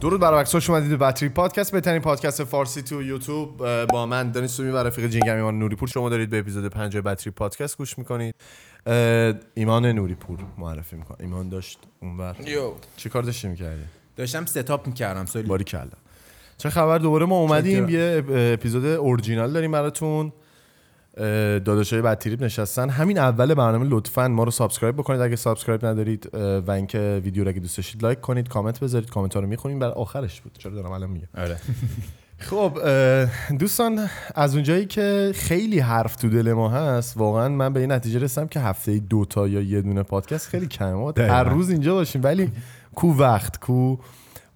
درود بر وقت خوش اومدید به Bad Trip پادکست. بهترین پادکست فارسی تو یوتیوب با من دانیس سومی و رفیق جنگم ایمان نوری پور شما دارید به اپیزود 5 Bad Trip پادکست گوش می‌کنید. ایمان نوری پور معرفی می‌کنم. ایمان داشت اونور. چی کار داشتی می‌کردی؟ داشتم setup می‌کردم سولی. باریکلا. چه خبر؟ دوباره ما اومدیم. یه اپ- اپیزود اورجینال داریم براتون. داداشای Bad Trip نشستن. همین اول برنامه لطفا ما رو subscribe بکنید. اگه subscribe ندارید و اینکه ویدیو رو اگه دوست داشتید لایک کنید کامنت بذارید کامنت ها رو می‌خونیم. برا آخرش بود. چرا دارم الان میگم؟ آره. خب دوستان از اونجایی که خیلی حرف تو دل ما هست واقعا من به این نتیجه رسیدم که هفته دو تا یا یه دونه پادکست خیلی کمه. هر روز اینجا باشیم. ولی کو وقت کو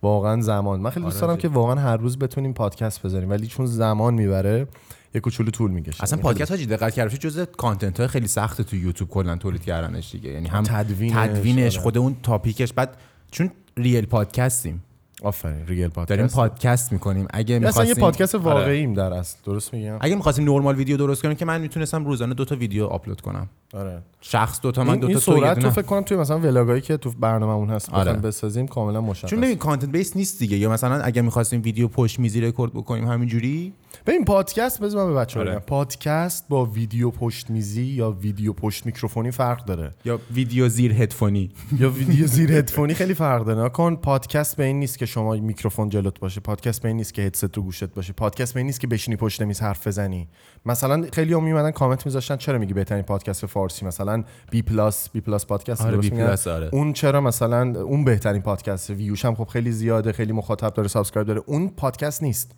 واقعا زمان. من خیلی دوست آره دارم. که واقعا هر روز بتونیم پادکست بزنیم ولی چون زمان می‌بره یه کوچولو طول می‌کشه. اصلا پادکست حاجی دقت کردی؟ جزء content های خیلی سخت تو یوتیوب کلا تولید کردنش دیگه. یعنی هم تدوینش، تدوینش آره. خود اون topic ش. بعد چون real پادکستیم. آفرین real پادکست. داریم پادکست می‌کنیم. اگه اصلا یه می‌خواستیم- پادکست آره. واقعیم در اصل درست میگم؟ اگه می‌خواستیم نرمال ویدیو درست کنیم که من می‌تونستم روزانه دو تا ویدیو آپلود کنم. آره. شخص دو تا من این, دو تا تو سرعت تو. فکر کنم توی مثلا vlog ایی که تو برنامه‌مون هست آره. بسازیم کاملا مشخص. چون ببین content base نیست دیگه. یا مثلا اگه می‌خواستیم ویدیو پشت میزی رکورد بکنیم همینجوری؟ ببین پادکست بذار من به بچه‌ها آره. پادکست با ویدیو پشت میزی یا ویدیو پشت میکروفونی فرق داره. یا ویدیو زیر هدفونی. یا ویدیو زیر هدفونی خیلی فرق داره. کن پادکست به این نیست که شما میکروفون جلوت باشه. پادکست به این نیست که هدست رو گوشت باشه. پادکست به این نیست که بشینی پشت میز حرف بزنی. مثلا خیلی هم میمدن کامنت میذاشتن چرا میگی بهترین پادکست فارسی؟ مثلا بی پلاس بی پلاس پادکست آره، بی؟ پلاس، آره. اون چرا مثلا اون بهترین پادکست؟ ویوش هم خب خیلی زیاده خیلی مخاطب داره subscribe داره. اون پادکست نیست.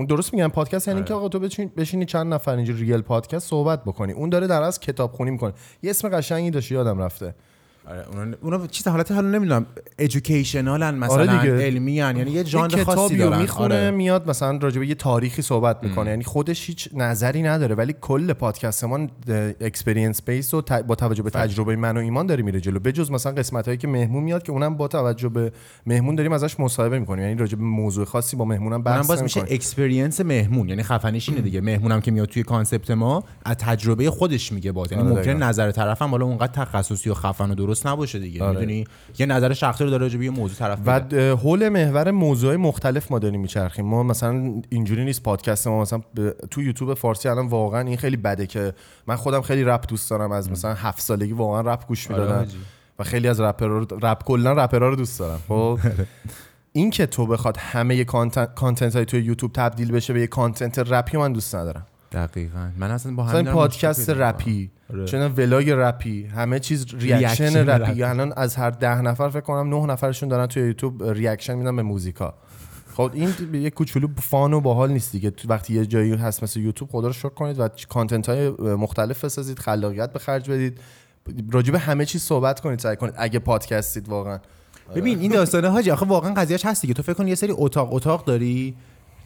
اون درست میگم پادکست یعنی آره. که آقا تو بشین- بشینی چند نفر اینجا real پادکست صحبت بکنی. اون داره در از کتاب خونی می‌کنه. یه اسم قشنگی داشت یادم رفته. آره اونا اونا چیز حالت حالا نمی‌دونم educational ن مثلا آره. علمی. یعنی یه ژانر خاصی دارن می‌خونه آره. میاد مثلا راجع به یه تاریخی صحبت می‌کنه یعنی خودش هیچ نظری نداره ولی کل پادکست ما experience base و با توجه به تجربه من و ایمان داره میره جلو بجز مثلا قسمت هایی که مهمون میاد که اونم با توجه به مهمون داریم ازش مصاحبه می‌کنیم یعنی راجع به موضوع خاصی با مهمونم بحث باز میشه. experience مهمون یعنی خفنیش اینه دیگه مهمونم که میاد توی concept ما از تجربه خودش میگه باز یعنی آره، دقیقاً. نظر طرفم حالا اونقدر تخصصی و خفن و درست نباشه دیگه. آره. می‌دونی؟ یه نظر شخصی رو داره راجع به یه موضوع طرف و حول محور موضوع مختلف ما داریم میچرخیم. ما مثلا اینجوری نیست پادکست ما مثلا ب- تو یوتیوب فارسی الان واقعا این خیلی بده که من خودم خیلی رپ دوست دارم از مثلا هفت سالگی واقعا رپ گوش آره می‌دادم. حاجی. و خیلی از رپرها رو رپ کلا رپرها رو دوست دارم. خب؟ این که تو بخواد همه content ، content های توی یوتیوب تبدیل بشه به یه content رپی من دوست ندارم. دقیقاً. من اصلا با همین پادکست رپی. آره. چون vlog رپی. همه چیز reaction ، reaction رپی. الان از هر ده نفر فکر کنم نه نفرشون دارن توی یوتیوب reaction میدن به موزیکا. خب این یه کوچولو fun و باحال نیست دیگه. تو وقتی یه جایی هست مثل یوتیوب خدا رو شکر کنید و content های مختلف بسازید خلاقیت به خرج بدید. راجع به همه چیز صحبت کنید سعی کنید اگه پادکستید واقعا. ببین این داستانه حاجی آخه واقعا قضیهش هست دیگه. تو فکر کن یه سری اتاق اتاق داری؟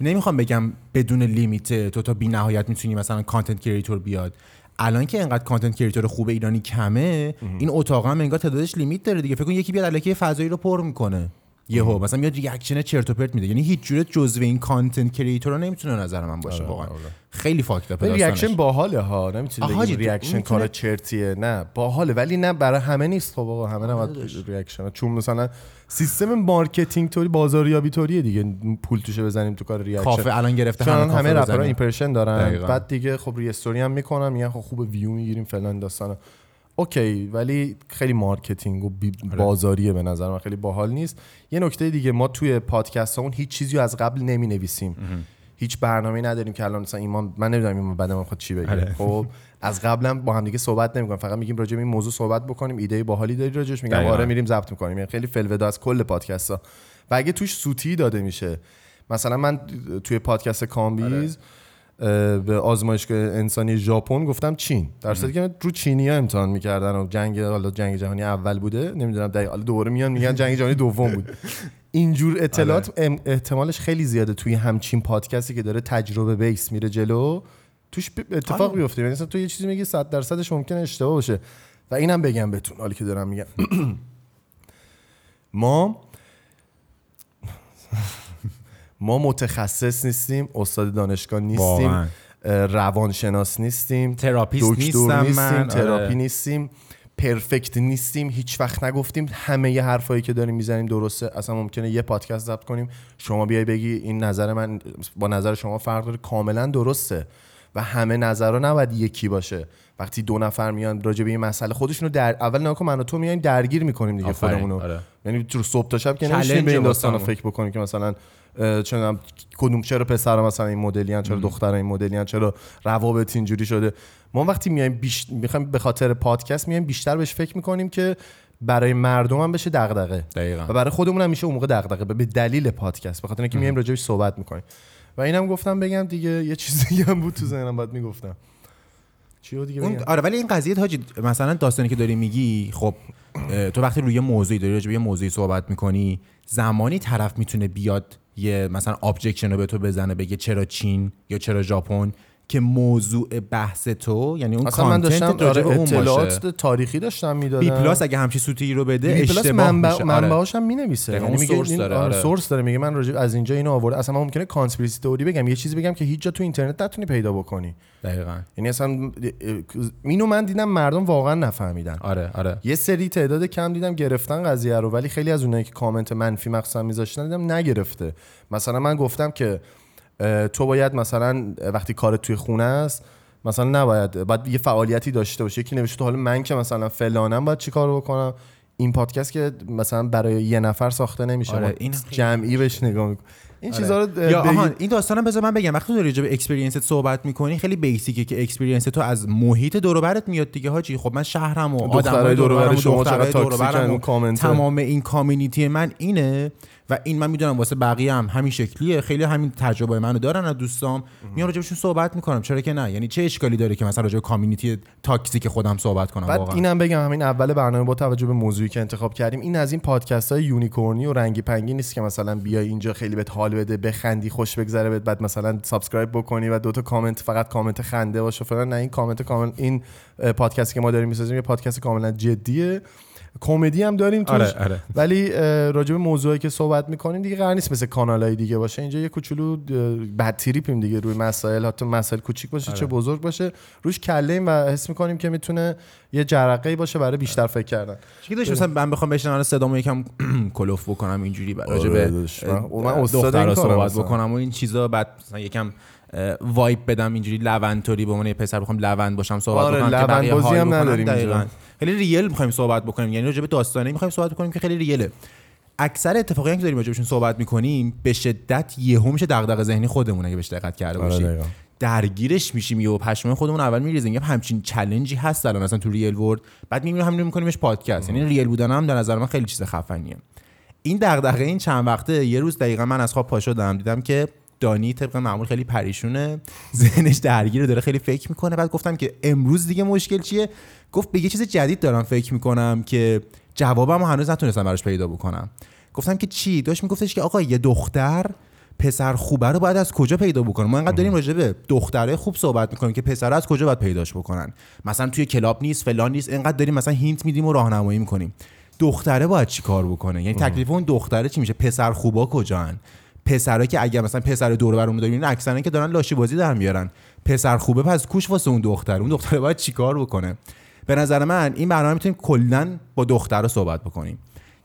نمی‌خوام بگم بدون limit تو تا بی نهایت می‌تونی مثلا content creator بیاد. الان که انقدر content creator خوب ایرانی کمه این اتاق هم انگار تعدادش limit داره دیگه. فکر کن یکی بیاد الکی فضایی رو پر می‌کنه. یهو مثلا میاد reaction چرت و پرت میده. یعنی هیچ جوره جزو این کانتنت creator رو نمی‌تونه نظر من باشه آره، واقعا. آره. خیلی fucked up reaction باحاله ها. نمی‌تونی بگی reaction کار چرتیه. نه باحاله. ولی نه برای همه نیست خب آقا. همه نباید داداش. reaction چون مثلا سیستم marketing طوری بازاریابی طوریه دیگه. پول توشه بزنیم تو کار reaction. کافه الان گرفته چون همه رپرها. impression دارن. دقیقاً. بعد دیگه خب restory هم می‌کنن میگن خب خوب ویو می‌گیریم فلان داستانا OK ولی خیلی marketing و آره. بازاریه به نظر من خیلی باحال نیست. یه نکته دیگه ما توی پادکست همون هیچ چیزی رو از قبل نمی نویسیم هیچ برنامه نداریم که الان مثلا ایمان من نمی‌دونم ایمان بعد من خود چی بگه. آره. خب از قبلا با هم دیگه صحبت نمی‌کنیم فقط میگیم راجع به این موضوع صحبت بکنیم. ایده باحالی داری راجعش. میگم. آره میریم ضبط می‌کنیم. یعنی خیلی flow داره کل پادکست ها و اگه توش سوتی داده میشه مثلا من توی پادکست کامبیز اه، به آزمایشگاه انسانی ژاپن گفتم چین. در صورتی که رو چینی ها امتحان می‌کردن و جنگ حالا جنگ جهانی اول بوده نمی‌دونم دقیقا حالا دوباره میان میگن جنگ جهانی دوم بود. اینجور اطلاعات ام- احتمالش خیلی زیاده توی همچین پادکستی که داره تجربه بیس میره جلو. توش اتفاق آره. بیفته. یعنی تو یه چیزی میگی 100 درصدش ممکنه اشتباه باشه. و اینم بگم بهتون حالی که دارم میگم. ما ما متخصص نیستیم استاد دانشگاه نیستیم واقعاً. روانشناس نیستیم تراپیست دکتر نیستم نیستیم من تراپی آره. نیستیم perfect نیستیم هیچ وقت نگفتیم. همه ی حرفایی که داریم می‌زنیم درسته. اصلا ممکنه یه پادکست ضبط کنیم. شما بیای بگی این نظر من با نظر شما فرق داره. کاملا درسته. و همه نظرها نباید یکی باشه. وقتی دو نفر میان راجع به این مسئله خودشونو در اول ناکن من و تو میایم درگیر می‌کنیم دیگه آفرین، خودمونو. آره. یعنی تو صبح تا شب که نمیشیم به این داستانا. فکر بکنیم که مثلا چه کدوم چرا پسر مثلا این مدلی چرا دختر این مدلی چرا روابط اینجوری شده. ما وقتی میایم بیش... می‌خوایم به خاطر پادکست میایم بیشتر بهش فکر می‌کنیم که برای مردم هم بشه دغدغه. دقیقاً. و برای خودمون هم میشه اون موقع دغدغه به دلیل پادکست به خاطر اینکه میایم راجعش صحبت می‌کنیم. و اینم گفتم بگم دیگه یه چیز دیگه هم بود تو ذهنم بعد می‌گفتم. چی بود دیگه اون بگم؟ آره ولی این قضیه حاجی مثلا داستانی که داری میگی خب تو وقتی روی موضوعی داری راجع به یه موضوعی صحبت می‌کنی زمانی طرف می‌تونه بیاد یه مثلا objection رو به تو بزنه بگه چرا چین یا چرا ژاپن. که موضوع بحث تو یعنی اون اصلا من content داشتم آره اطلاعات تاریخی داشتم می‌دادم. بی پلاس اگه همچی سوتی رو بده اشتباه منبع میشه. آره. منبعاش هم می‌نویسه. یعنی میگه source داره، آره، آره. source داره. میگه من راجع از اینجا اینو آورده اصلا من ممکنه conspiracy theory بگم. یه چیزی بگم که هیچ جا تو اینترنت نتونی پیدا بکنی. دقیقاً. یعنی اصلا اینو من دیدم مردم واقعا نفهمیدن. آره آره. یه سری تعداد کم دیدم گرفتن قضیه رو ولی خیلی از اونایی که کامنت منفی مخصوصا میذاشتن دیدم نگرفته. مثلا من گفتم که تو باید مثلا وقتی کارت توی خونه است مثلا نباید باید یه فعالیتی داشته باشه یکی نوشته تو حالا من که مثلا فلانم باید چیکار بکنم؟ این پادکست که مثلا برای یه نفر ساخته نمیشه. آره، این جمعی بهش نگاه این چیزا رو یا بگی- آها این داستانم بذار من بگم. وقتی تو داری راجع به experience ت صحبت می‌کنی خیلی basic ه که experience تو از محیط دور برت میاد دیگه حاجی. خب من شهرم و آدمای دور برم و کامنت. تمام این community من اینه. و این من می‌دونم واسه بقیه هم همین شکلیه. خیلی همین تجربه منو دارن از دوستام. میام راجبشون صحبت می‌کنم. چرا که نه؟ یعنی چه اشکالی داره که مثلا راجع community toxic خودم صحبت کنم بعد واقعا؟ اینم بگم همین اول برنامه با توجه به موضوعی که انتخاب کردیم این از این پادکست های unicorn ی و رنگی پنگی نیست که مثلا بیای اینجا خیلی بهت حال بده بخندی خوش بگذره بهت بعد مثلا subscribe بکنی و دوتا کامنت فقط کامنت خنده باشه. فلان نه این کامنت کامل این پادکستی که ما داریم می‌سازیم یه پادکست کاملا جدیه. کمدی هم داریم توش. آره آره. ولی راجع به موضوعی که صحبت می‌کنیم دیگه قرار نیست مثل کانالای دیگه باشه. اینجا یه کوچولو بد تریپیم دیگه روی مسائل. حتی مسائل کوچیک باشه چه بزرگ باشه. روش کله و حس می‌کنیم که می‌تونه یه جرقه باشه برای بیشتر فکر کردن. چی داشت مثلا من بخوام بشنم صدامو یکم کلوف بکنم اینجوری راجع آره به داداش، من- من استاد این صحبت. بکنم و این چیزا بعد مثلا یکم اه، وایب بدم اینجوری لوندطوری به عنوان یه پسر بخوام لوند باشم صحبت آره، بکنم که حال هم. نداریم. خیلی ریل می‌خوایم صحبت بکنیم. یعنی راجع به داستانه می‌خوایم صحبت بکنیم که خیلی ریله. اکثر اتفاقی که داریم راجبشون صحبت می‌کنیم به شدت یهو میشه دغدغه ذهنی خودمون اگه بهش دقت کرده آره، باشیم. درگیرش میشیم یهو پشمای خودمون اول میریزیم یه همچین چلنجی هست الان اصلا تو ریل ورد بعد می‌بینیم همین میکنیمش پادکست. یعنی ریل بودن هم در نظر من خیلی چیز خفنیه. این دغدغه این چند وقته یه روز دقیقا من از خواب پا شدم دیدم که دانی طبق معمول خیلی پریشونه ذهنش درگیره داره خیلی فکر می‌کنه. بعد گفتم که امروز دیگه مشکل چیه؟ گفت به یه چیز جدید دارم فکر می‌کنم که جوابم رو هنوز نتونستم براش پیدا بکنم. گفتم که چی؟ داشت میگفتش که آقا یه دختر پسر خوبه رو باید از کجا پیدا بکنه ما انقدر داریم راجع به دختره خوب صحبت می‌کنیم که پسر از کجا باید پیداش بکنن؟ مثلا توی کلاب نیست فلان نیست انقدر داریم مثلا hint میدیم و راهنمایی می‌کنیم. دختره باید چی کار بکنه؟ یعنی تکلیف اون دختره چی میشه؟ پسر خوبا کجان؟ پسرا که اگر مثلا پسر دور برمون داریم اکثرا که دارن لاشی بازی در میارن. پسر خوبه پس کوش واسه اون دختر. اون دختره باید چیکار بکنه؟ به نظر من این برنامه می‌تونیم کلا با دخترها صحبت بکنیم.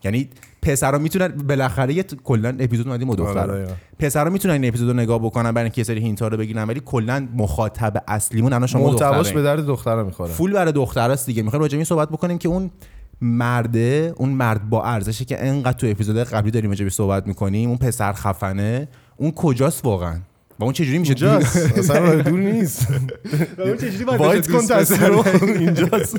یعنی پسرا می‌تونن بالاخره یه کلا اپیزود اومدیم با آره، دخترها دقیقاً. پسرا می‌تونن این اپیزود رو نگاه بکنن برای اینکه سری هینت رو بگیرن ولی کلا مخاطب اصلیمون الان شما محتواش به درد دخترا می‌خوره. فول برای دختراست دیگه. می‌خوایم راجع این صحبت بکنیم که اون مرده اون مرد با ارزشه که انقدر تو اپیزود قبلی داریم راجع صحبت می‌کنیم اون پسر خفنه اون کجاست واقعا؟ و اون چجوری میشه اینجاست اصلا راه دور نیست وایت کن تصویر اینجاست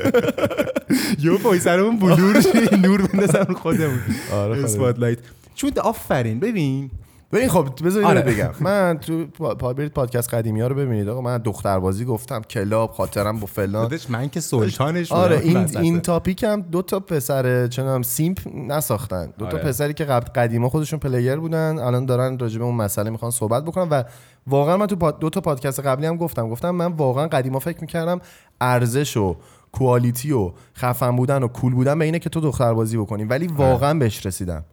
یه پای سرمون بلور نور بندازم رو خودمون آره چون آفرین ببین ببین خب بذارید آره. بگم. من تو پا برید پادکست قدیمی ها رو ببینید آقا. من دختربازی گفتم کلاب خاطرم با فلان. من که سلطانش آره این. این تاپیک هم دو تا پسر چنم سیمپ نساختن. دو تا آره. پسری که قبل قدیما خودشون پلیر بودن الان دارن راجع به اون مسئله می‌خوان صحبت بکنن و واقعا من تو دو تا پادکست قبلی هم گفتم گفتم من واقعا قدیما فکر می‌کردم ارزش و quality و خفن بودن و cool بودن به اینه که تو دختربازی بکنی. ولی واقعا بهش رسیدم.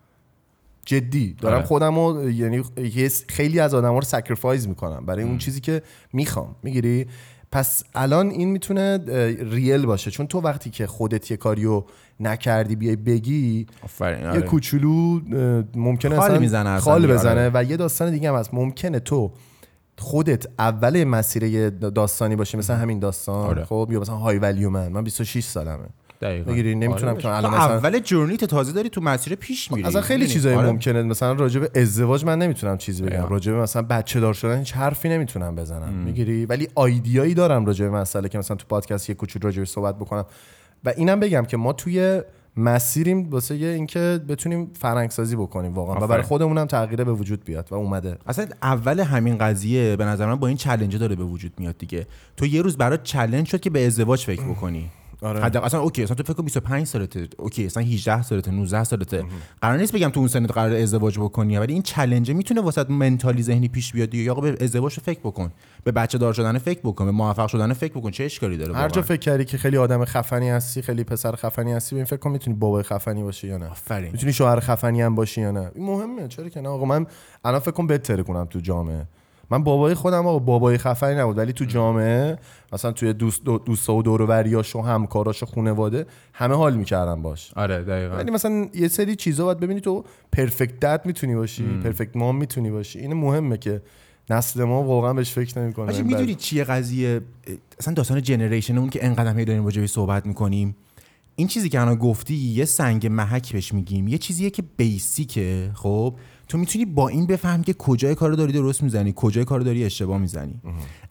جدی. دارم آره. خودم رو یعنی خیلی از آدم رو sacrifice می‌کنم برای اون چیزی که می‌خوام. می‌گیری؟ پس الان این می‌تونه real باشه. چون تو وقتی که خودت یه کاریو نکردی بیای بگی آفرین یه آره. کوچولو ممکنه خال اصلا می‌زنه خال بزنه آره. و یه داستان دیگه هم هست. ممکنه تو خودت اول مسیر داستانی باشی مثلا همین داستان آره. خب یا مثلا های ولیو من من 26 سالمه دقیقاً. نمی‌تونم آره که. الان مثلا اول جورنیت تازه داری تو مسیر پیش میری اصلا خیلی؟ چیزایی آره. ممکنه مثلا راجع به ازدواج من نمی‌تونم چیزی بگم. راجع به مثلا بچه دار شدن هیچ حرفی نمی‌تونم بزنم می‌گیری ولی آیدیایی دارم راجع به مسئله که مثلا تو پادکست یه کوچولو راجع صحبت بکنم و اینم بگم که ما توی مسیریم واسه اینکه بتونیم فرهنگ سازی بکنیم واقعا. و برای. خودمون هم تغییره به وجود بیاد و اومده. اصلا اول همین قضیه به نظر من با این challenge داره به وجود میاد دیگه. تو یه روز برات challenge شد که به ازدواج فکر بکنی. آره. حد اصلا okay اصلا تو فکر کن 25 سالته. okay اصلا 18 سالته 19 سالته. قرار نیست بگم تو اون سنت قرار ازدواج بکنی ولی این challenge می‌تونه واسه mentally ذهنی پیش بیاد دیگه. یا آقا به ازدواج فکر بکن. به بچه دار شدن فکر بکن. به موفق شدن فکر بکن. چه اشکالی داره هر جا؟ فکر کردی که خیلی آدم خفنی هستی خیلی پسر خفنی هستی به این فکر کن می‌تونی بابای خفنی باشی یا نه. آفرین. می‌تونی شوهر خفنی هم باشی یا نه. این مهمه. چرا که نه؟ آقا من الان فکر کنم بهتره کنم تو جامعه. من بابای خودم آقا بابای خفنی نبود ولی تو جامعه مثلا توی دوست دو- دوستا و دور و بریاش و همکاراش و خانواده همه حال می‌کردن باش. آره دقیقاً. ولی مثلا یه سری چیزا باید ببینی تو پرفکت دد می‌تونی باشی پرفکت مام می‌تونی باشی. این مهمه که نسل ما واقعا بهش فکر نمی‌کنه. آجی می‌دونی چیه قضیه؟ اصلا داستان generation اون که انقدر هی داریم راجع صحبت می‌کنیم. این چیزی که الان گفتی یه سنگ محک بهش میگیم. یه چیزیه که basic ه خب؟ تو می‌تونی با این بفهم که کجای کارو داری درست می‌زنی کجای کارو داری اشتباه می‌زنی.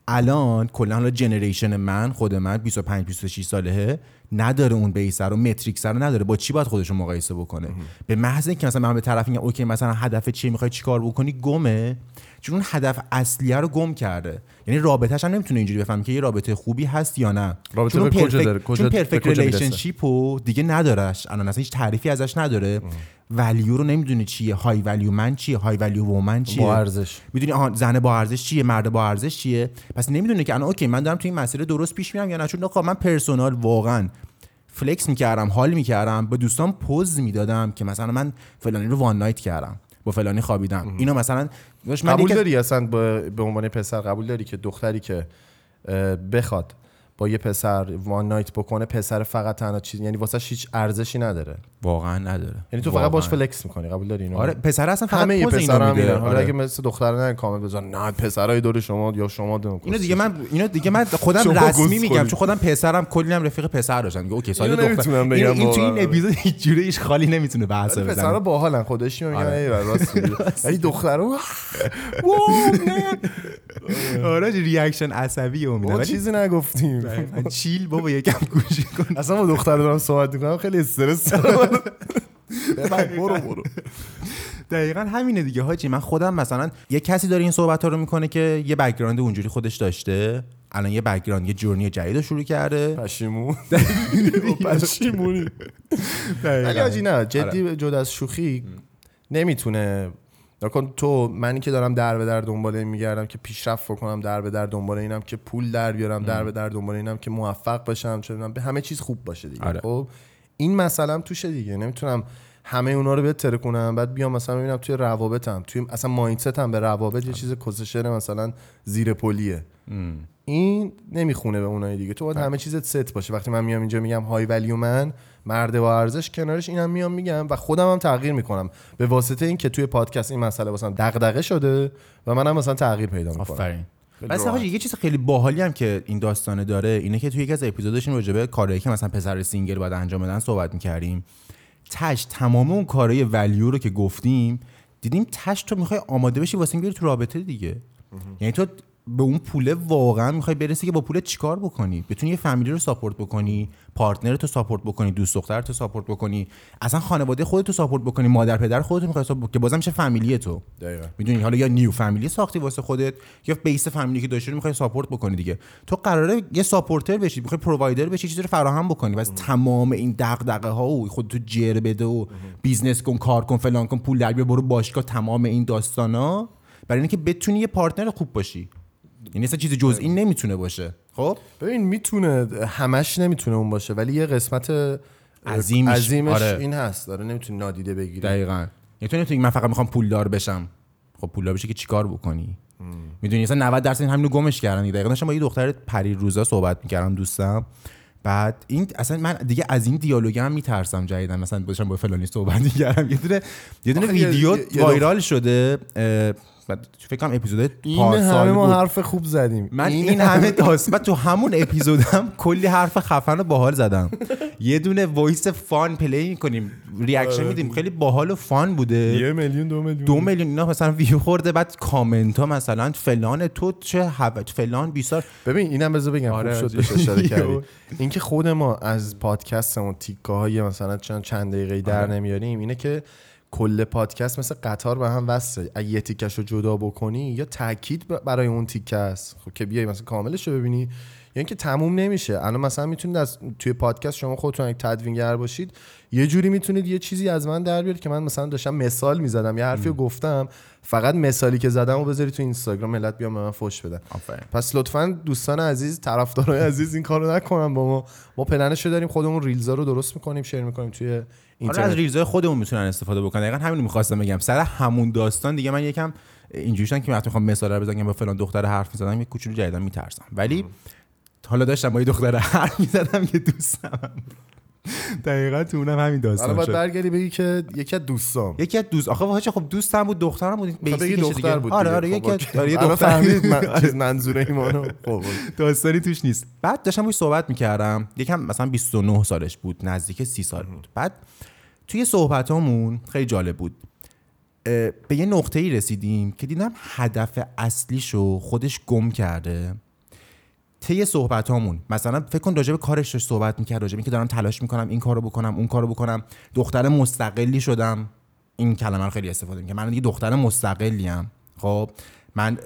الان کلا حالا generation من خود من 25 26 سالهه نداره اون base رو metrics رو نداره. با چی باید خودش رو مقایسه بکنه؟ به محض اینکه مثلا من به طرف میگم okay مثلا هدف چیه می‌خوای چیکار بکنی؟ گمه. چون اون هدف اصلیه رو گم کرده. یعنی رابطهش هم نمی‌تونه اینجوری بفهمه که یه رابطه خوبی هست یا نه. رابطه چون perfect- داره؟ کجا- چون perfect؟ relationship رو دیگه ندارش. الان اصلا هیچ تعریفی ازش نداره. value رو نمی‌دونه چیه. high value man چیه؟ high value woman چیه؟ با ارزش. می‌دونی آها زن با ارزش چیه؟ مرد با ارزش چیه؟ پس نمی‌دونه که الان okay من دارم تو این مسیر درست پیش میرم یا نه. چون من personal واقعا flex می‌کردم حال می‌کردم به دوستان پز می‌دادم که مثلا من فلانی رو وان نایت کردم. با فلانی خوابیدم. اینو مثلا قبول داری اصلا به عنوان پسر قبول داری که دختری که بخواد با یه پسر وان نایت بکنه پسر فقط تنها چیز یعنی واسه هیچ ارزشی نداره. واقعا نداره. یعنی تو. فقط باش فلکس می‌کنی قبول داری اینو؟ آره پسر اصلا فقط همه پسر هم میدن حالا آره. اگه مثل دختر نه کامنت بزن نه پسرای دور شما یا شما دو اینو دیگه من اینو دیگه من خودم رسمی میگم. چون خودم پسرم کلی هم رفیق پسر داشتم. میگه اوکی سال دختر. این, این تو این. اپیزود هیچ جوری هیچ خالی نمی‌تونه بحث پسرا بزنه. باحالن خودش میگن آره. ای راست. ولی دخترا آره reaction عصبی ولی چیزی نگفتیم. chill بابا یکم گوش کن. اصلا با دختر دارم صحبت می‌کنم خیلی استرس برو برو. دقیقا همینه دیگه حاجی. من خودم مثلا یه کسی داره این صحبت ها رو می‌کنه که یه background اونجوری خودش داشته. الان یه background یه journey جدید رو شروع کرده. پشیمون. پشیمونی. ولی. آجی نه جدی جدا از شوخی نمی‌تونه نکن تو منی که دارم در به در دنبال این میگردم که پیشرفت بکنم در به در دنبال اینم که پول در بیارم در به در دنبال اینم که موفق باشم چه به همه چیز خوب باشه دیگه. آره. خب این مسئله توشه دیگه. نمی‌تونم همه اونا رو بهتر کنم بعد بیام مثلا ببینم توی روابطم توی اصلا مایندستم به روابط یه چیز کسشر مثلا زیر پلیه. این نمی‌خونه به اونایی دیگه. تو باید همه چیزت ست باشه. وقتی من میام اینجا میگم high value man مرد با ارزش کنارش اینم میام میگم و خودم هم تغییر می‌کنم. به واسطه این که توی پادکست این مسئله واسم دغدغه شده و منم مثلا تغییر پیدا می‌کنم. آفرین. خیلی بس. حاجی یه چیز خیلی باحالی هم که این داستانه داره اینه که توی یکی از اپیزودشون راجع به کارهایی که مثلا پسر single باید انجام بدن صحبت می‌کردیم. تهش تمام اون کارهای value رو که گفتیم دیدیم تهش تو می‌خوای آماده بشی واسه اینکه تو رابطه دیگه. یعنی تو به اون پوله واقعا می‌خوای برسی که با پول چیکار بکنی؟ بتونی یه family رو support بکنی partner تو support بکنی دوست دختر تو support بکنی. اصلا خانواده خودت رو support بکنی مادر پدر خودت رو می‌خوای support که بازم میشه family تو. دقیقاً. می‌دونی؟ حالا یا new family ساختی واسه خودت یا base family که داشتی رو می‌خوای support بکنی دیگه. تو قراره یه supporter بشی می‌خوای provider بشی چیزی رو فراهم بکنی. پس تمام این دغدغه ها و خودت تو جر بده و business کن کار کن فلان کن پول در برو باشگاه تمام این داستانا. برای اینکه بتونی یه پارتنر خوب باشی. یعنی اصلا چیز جز این نمی‌تونه باشه. خب؟ ببین می‌تونه همش نمی‌تونه اون باشه ولی یه قسمت عظیمش. عظیمش آره. این هست. داره نمی‌تونی نادیده بگیری. دقیقاً. یعنی تو نمی‌تونی من فقط می‌خوام پولدار بشم. خب پولدار بشی که چیکار بکنی؟ می‌دونی اصلا 90 درصد این همینو گمش کردن دقیقاً داشتم با یه دختر پری روزا صحبت می‌کردم دوستم. بعد این اصلا من دیگه از این دیالوگ هم میترسم جدیدن مثلا داشتم با فلانی صحبت می‌کردم. یه دونه یه دونه ویدیو viral شده بعد فکر کنم اپیزود این پارسال همه ما بود. حرف خوب زدیم. من این همه داست من تو همون اپیزودم کلی حرف خفن و باحال زدم. یه دونه voice fun play می‌کنیم. reaction میدیم. خیلی باحال و fun بوده. یه میلیون دو میلیون. دو میلیون. اینا مثلا ویو خورده. بعد کامنت ها مثلا فلان تو چه hot فلان بیسار. ببین اینم بذار بگم. آره، خوب شد. بهش اشاره کردی. اینکه خود ما از پادکستمون تیکه های مثلا چند چند دقیقه در آره. نمیاریم اینه که کل پادکست مثل قطار به هم وصله. اگه یه تیکش رو جدا بکنی یا تاکید برای اون تیکه است. خب که بیای مثلا کاملش رو ببینی. یا اینکه تموم نمیشه. الان مثلا می‌تونید از توی پادکست شما خودتون یک تدوینگر باشید یه جوری می‌تونید یه چیزی از من در بیارید که من مثلا داشتم مثال می‌زدم. یه حرفی رو گفتم. فقط مثالی که زدم رو بذاری تو اینستاگرام ملت بیان به من فوش بدن آفرین. پس لطفا دوستان عزیز طرفدارای عزیز این کارو نکنن با ما. ما پلنش رو داریم خودمون ریلزا رو درست می‌کنیم شیر می‌کنیم توی آره از اینترنت ریلزای خودمون می‌تونن استفاده بکنن. دقیقا همین رو می‌خواستم بگم. سر همون داستان دیگه من یکم اینجوری شدن که وقتی می‌خوام مثال رو بزنم با فلان دختر حرف می‌زدم یه کوچولو جدیدا میترسم. ولی حالا داشتم با یه دختر حرف می‌زدم یه دوستم. دقیقا تو اونم همین داستان باید شد. برگردی بگی که یکی از دوستام. یکی از دوست آخه واجه خب دوستم بود دخترم بود خب بیسیکشه دیگه. دختر بود آره. آره خب یکی. آره یه دختر. فهمید من چیز منظور ایمانو. خب داستانی توش نیست. بعد داشتم باش صحبت می‌کردم. یکم مثلا 29 سالش بود نزدیک 30 سال بود. بعد توی صحبتامون خیلی جالب بود. به یه نقطه ای رسیدیم که دیدم هدف اصلیشو خودش گم کرده. طی صحبتامون مثلا فکر کن راجع به کارش داشت صحبت می‌کرد راجع اینکه دارم تلاش می‌کنم این کارو بکنم اون کارو بکنم. دختر مستقلی شدم. این کلمه رو خیلی استفاده می‌کنم. من دیگه دختر مستقلیم. خب من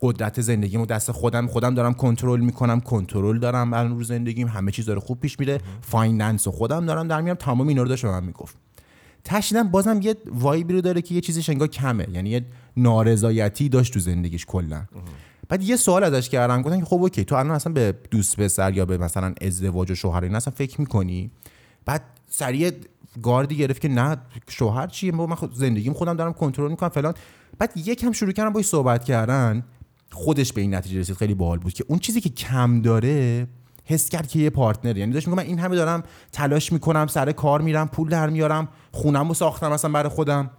قدرت زندگیمو دست خودم خودم دارم کنترل می‌کنم کنترل دارم الان رو زندگیم. همه چیز داره خوب پیش میره. finance و خودم دارم در میارم. تمام اینا رو داشت من می‌گفت. تهش دیدم بازم یه vibe ی رو داره که یه چیزیش انگار کمه. یعنی یه نارضایتی داشت تو زندگیش کلا. بعد یه سوال ازش کردم گفتن که خب okay تو الان اصلا به دوست پسر یا به مثلا ازدواج و شوهر این اصلا فکر می‌کنی؟ بعد سریع گاردی گرفت که نه شوهر چیه؟ من خود زندگیم خودم دارم کنترل می‌کنم فلان. بعد یکم شروع کردم باش صحبت کردن خودش به این نتیجه رسید خیلی باحال بود که اون چیزی که کم داره حس کرد که یه partner یعنی داشت میگم من این همه دارم تلاش می‌کنم سر کار میرم پول در میارم خونم رو ساختم مثلا برای خودم.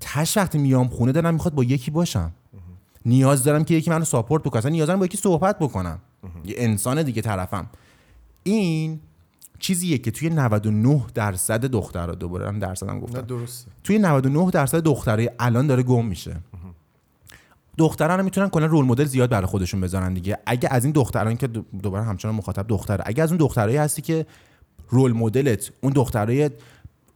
تش وقتی میام خونه دارم می‌خواد با یکی باشم. نیاز دارم که یکی منو ساپورت بکنه. اصلا نیاز دارم با یکی صحبت بکنم. یه انسان دیگه طرفم. این چیزیه که توی 99 درصد دخترها دوباره هم درصدم گفتم. درسته. توی 99 درصد دخترای الان داره گم میشه. دختران هم می‌تونن کلا رول مدل زیاد برای خودشون بذارن دیگه. اگه از این دختران که دو- دوباره همچنان مخاطب دختره اگه از اون دخترایی هستی که role model ت اون دخترای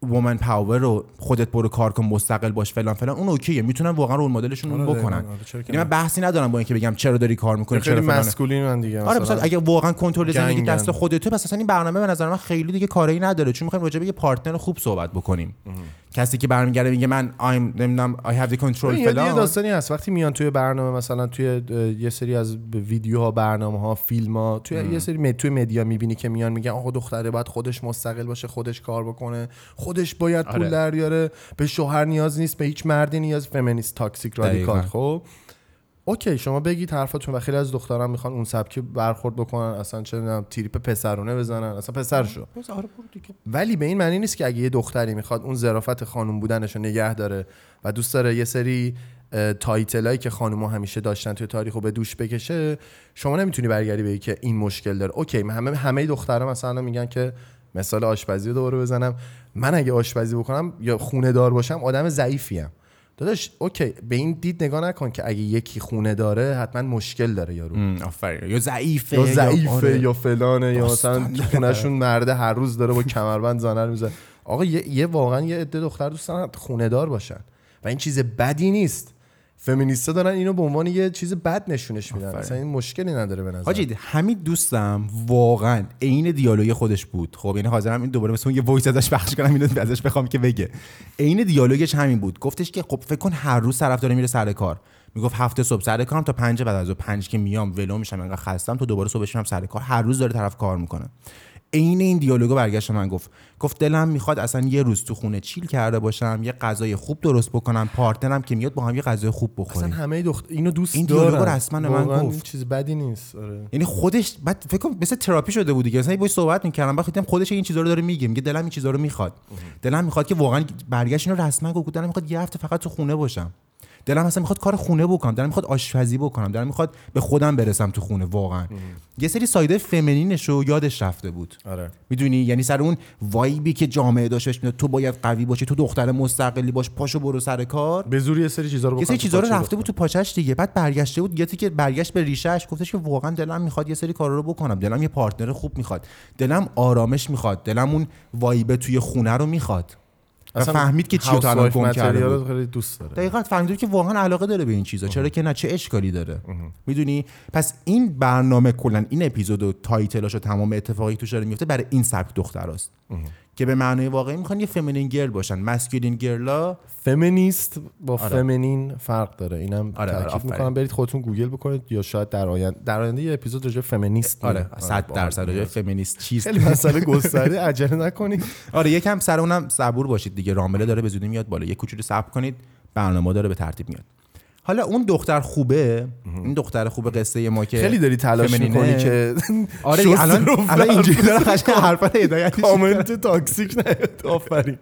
woman power رو خودت برو کار کن مستقل باش فلان فلان. اون okay ه می‌تونن واقعا role model شون آره، بکنن. آره، یعنی من بحثی ندارم با اینکه بگم چرا داری کار می‌کنی چرا مسئولین من دیگه آره مثلا اگه واقعا کنترل زندگی. دست خودته پس اصلا این برنامه به نظر من خیلی دیگه کاری نداره چون می‌خوایم راجع به یه partner خوب صحبت بکنیم. کسی که برمیگرده میگه من I'm نمی‌دونم I have the control یه یه فلان. داستانی هست. وقتی میان توی برنامه مثلا توی یه سری از ویدیوها برنامه ها فیلم ها توی یه سری مد... توی media می‌بینی که میان میگن آقا دختره باید خودش مستقل باشه خودش کار بکنه خودش باید پول آره. در بیاره. به شوهر نیاز نیست به هیچ مردی نیاز. فمینیست toxic رادیکال. خب؟ okay شما بگید حرفاتون و خیلی از دختران می‌خوان اون سبکی برخورد بکنن اصلا چه می‌دونم تریپ پسرونه بزنن اصلا پسرشو. ولی به این معنی نیست که اگه یه دختری می‌خواد اون ظرافت خانم بودنش رو نگه داره و دوست داره یه سری title ایی که خانوما همیشه داشتن توی تاریخ رو به دوش بکشه شما نمی‌تونی برگردی بگی که این مشکل داره. okay همه همه دخترها مثلا میگن که مثال آشپزی رو دوباره بزنم. من اگه آشپزی بکنم یا خونه دار باشم آدم ضعیفیم داداش اوکی به این دید نگاه نکن که اگه یکی خونه داره حتما مشکل داره یارو. آفرین. یا ضعیفه یا ضعیفه آره. یا فلانه یا مثلا. خونشون مرده هر روز داره با کمربند زانه رو می‌زنه. آقا یه, یه واقعا یه عده دختر دوست دارن خونه دار باشن. و این چیز بدی نیست. فمینیستا دارن اینو به عنوان یه چیز بد نشونش میدن. اصلا این مشکلی نداره به نظر. حاجی همین دوستم واقعا عین دیالوگ خودش بود. خب یعنی حاضرم این دوباره مثل اون یه voice ازش پخش کنم اینو ازش بخوام که بگه. عین دیالوگش همین بود. گفتش که خب فکر کن هر روز طرف داره میره سر کار. می‌گفت هفته صبح سر کارم تا پنج بعد از پنج که میام ولو میشم انقدر خستم تو دوباره صبحش میرم سر کار. هر روز داره طرف کار می‌کنه. عین این دیالوگو برگشت من گفت. گفت دلم می‌خواد اصلا یه روز تو خونه chill کرده باشم یه غذای خوب درست بکنم partner م که میاد با هم یه غذای خوب اصلا بخوریم همه دختر اینو دوست این دارن دیالوگو رسما من گفت. این چیز بدی نیست آره. یعنی خودش بعد فکر کنم مثل تراپی شده بود دیگه مثلا باش صحبت می‌کردم بعد خودش این چیزا رو داره میگه میگه دلم این چیزا رو می‌خواد. دلم می‌خواد که واقعا برگشت اینو رسما گفت. دلم می‌خواد یه هفته فقط تو خونه باشم. دلم اصلا می‌خواد کار خونه بکنم دلم می‌خواد آشپزی بکنم دلم می‌خواد به خودم برسم تو خونه واقعا. یه سری side فمینینش رو یادش رفته بود. آره. می‌دونی؟ یعنی سر اون vibe ی که جامعه داشت بهش میاد تو باید قوی باشی تو دختر مستقلی باش پاشو برو سر کار. به زور یه سری چیزا رو یه سری چیزا رو رفته بود تو پاچش دیگه. بعد برگشته بود یه که برگشت به ریشهش گفتش که واقعا دلم می‌خواد یه سری کارا رو بکنم. دلم یه partner خوب می‌خواد. دلم آرامش می‌خواد. دلم اون vibe توی خونه رو می‌خواد. اصلا فهمید که چی رو تا الان گم کرده خیلی دوست داره. دقیقا فهمید که واقعا علاقه داره به این چیزا. چرا که نه چه اشکالی داره؟ می‌دونی؟ پس این برنامه کلا این اپیزود و title اش و تمام اتفاقی که توش داره میفته برای این سبک دختراست. که به معنای واقعی می‌خوان یه feminine girl باشن masculine girl ا فمینیست با آره. feminine فرق داره اینم آره، آره، تاکید. می‌کنم برید خودتون گوگل بکنید یا شاید در آینده در آینده یه اپیزود راجع فمینیست آره میاد. 100 باحال درصد راجع. فمینیست چیست خیلی مسئله گسترده عجله نکنید آره یکم سر اونم صبور باشید دیگه رامله داره به زودی میاد بالا یه کوچولو صبر کنید برنامه داره به ترتیب میاد حالا اون دختر خوبه؟ این دختر خوبه قصه ما که خیلی داری تلاش. می‌کنی که آره الان الان اینجوری داره قشنگ حرفا هدایت کامنت تاکسیک نیاد. آفرین.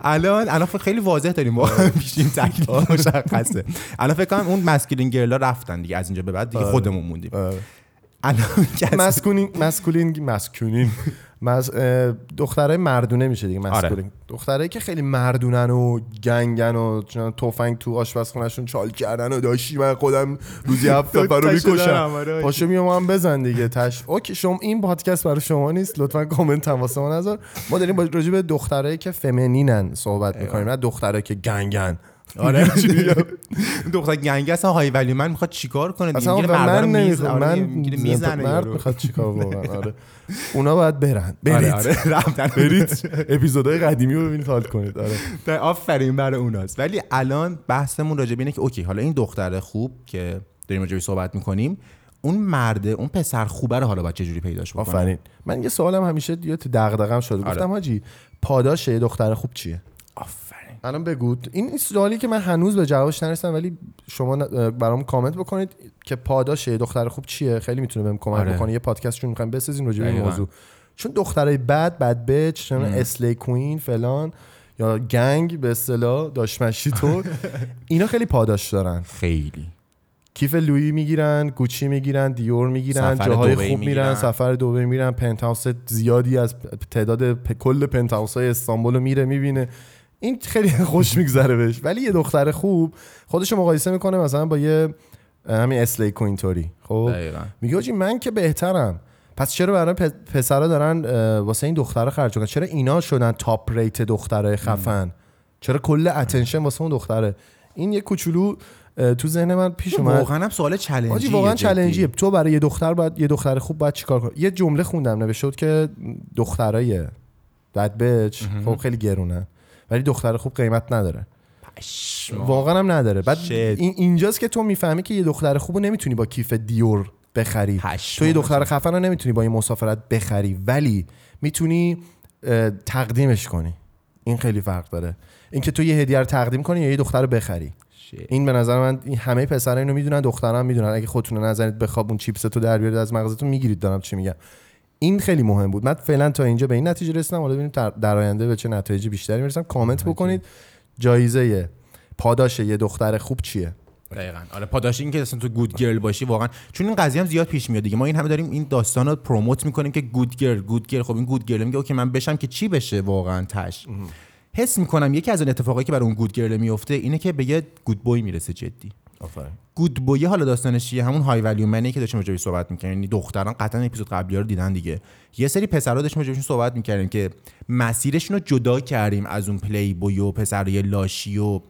الان الان فکر خیلی واضح داریم. واقعا پیشین تکلیف مشخصه. الان فکر کنم اون مسکولین گرلا رفتن دیگه از اینجا به بعد دیگه آره. خودمون موندیم. آره. الان masculine masculine masculine مز... دخترای مردونه میشه دیگه masculine دخترایی که خیلی مردونن و gang ن و تفنگ تو آشپزخونهشون چال کردن و داشتی من خودم روزی هفت نفر رو می‌کشم. آره. پاشو میام هم بزن دیگه تش okay شما این پادکست برای شما نیست لطفا کامنت هم واسه ما نذار. ما داریم با راجع به دخترایی که feminine ن صحبت می‌کنیم نه دخترایی که gang ن. آره. دختر گنگ اصلا های ولی من می‌خواد چیکار کنه دیگه؟ اصلا من نمی‌خوام آره، من می‌زنه مرد. می‌خواد چیکار واقعا آره. اونا باید برن. آره برید. آره رفتن. برید. اپیزودهای قدیمی رو ببینید حال کنید. آره. آفرین برای اوناست. ولی الان بحثمون راجع به اینه که اوکی حالا این دختر خوب که داریم راجع صحبت می‌کنیم اون مرده اون پسر خوبه رو حالا باید چجوری پیداش بکنه؟ آفرین. من یه سوالم همیشه یه تو دغدغه‌ام شده. گفتم حاجی پاداش دختر خوب چیه؟ الان بگو. این سوالی که من هنوز به جوابش نرسیدم ولی شما برام کامنت بکنید که پاداش دختر خوب چیه. خیلی می‌تونه بهم کمک آره. بکنه. یه پادکست چون می‌خوایم بسازیم راجع به این. موضوع. چون دخترای بد بد بچ چون اسلی کوین فلان یا گنگ به اصطلاح داشمشی تو اینا خیلی پاداش دارن. خیلی. کیف لویی می‌گیرن گوچی می‌گیرن دیور می‌گیرن جاهای خوب. میرن سفر دبی میرن پنت هاوس زیادی از تعداد پ- کل penthouse های استانبول رو میره می‌بینه. این خیلی خوش میگذره بهش. ولی یه دختر خوب خودش رو مقایسه می‌کنه مثلا با یه همین اسلی کوینتوری. خب؟ میگه آجی من که بهترم. پس چرا برای پسرا دارن واسه این دختره خرج کنن چرا اینا شدن top rate دختره خفن؟ چرا کل attention واسه اون دختره؟ این یه کوچولو تو ذهن من پیش اومد. واقعا هم سوال challenge ی واقعا challenge یه تو برای یه دختر باید یه دختر خوب باید چیکار کنی؟ یه جمله خوندم نوشته بود که دخترای بد بچ خب خیلی گرونن ولی دختر خوب قیمت نداره. واقعا هم نداره. بعد. این اینجاست که تو می‌فهمی که یه دختر خوبو نمی‌تونی با کیف دیور بخری. تو یه دختر خفن رو نمی‌تونی با این مسافرت بخری. ولی می‌تونی تقدیمش کنی. این خیلی فرق داره. اینکه تو یه هدیه رو تقدیم کنی یا یه دختر رو بخری. این به نظر من همه پسرا اینو می‌دونن دخترا هم می‌دونن. اگه خودتون نزنید بخواب اون چیپس تو در بیارید از مغزتون می‌گیرید دارم چی میگم. این خیلی مهم بود. من فعلا تا اینجا به این نتیجه رسیدم. حالا ببینیم در- آینده به چه نتایجی بیشتری می‌رسم. کامنت بکنید. جایزه پاداش یه دختر خوب چیه؟ دقیقاً. آره پاداش این که اصلا تو good girl باشی واقعا چون این قضیه هم زیاد پیش میاد دیگه. ما این همه داریم این داستان رو promote می‌کنیم که good girl good girl خب این good girl میگه okay من بشم که چی بشه واقعا تش؟ حس می‌کنم یکی از اون اتفاقایی که برای اون good girl میفته اینه که به یه good boy می‌رسه جدی. آفرین. good boy حالا داستانش چیه؟ همون high value man ی که داشتیم راجعش صحبت می‌کردیم. یعنی دختران قطعا اپیزود قبلی رو دیدن دیگه. یه سری پسرا داشتیم راجعشون صحبت می‌کردیم که مسیرشون رو جدا کردیم از اون پلی بوی و پسرای لاشی و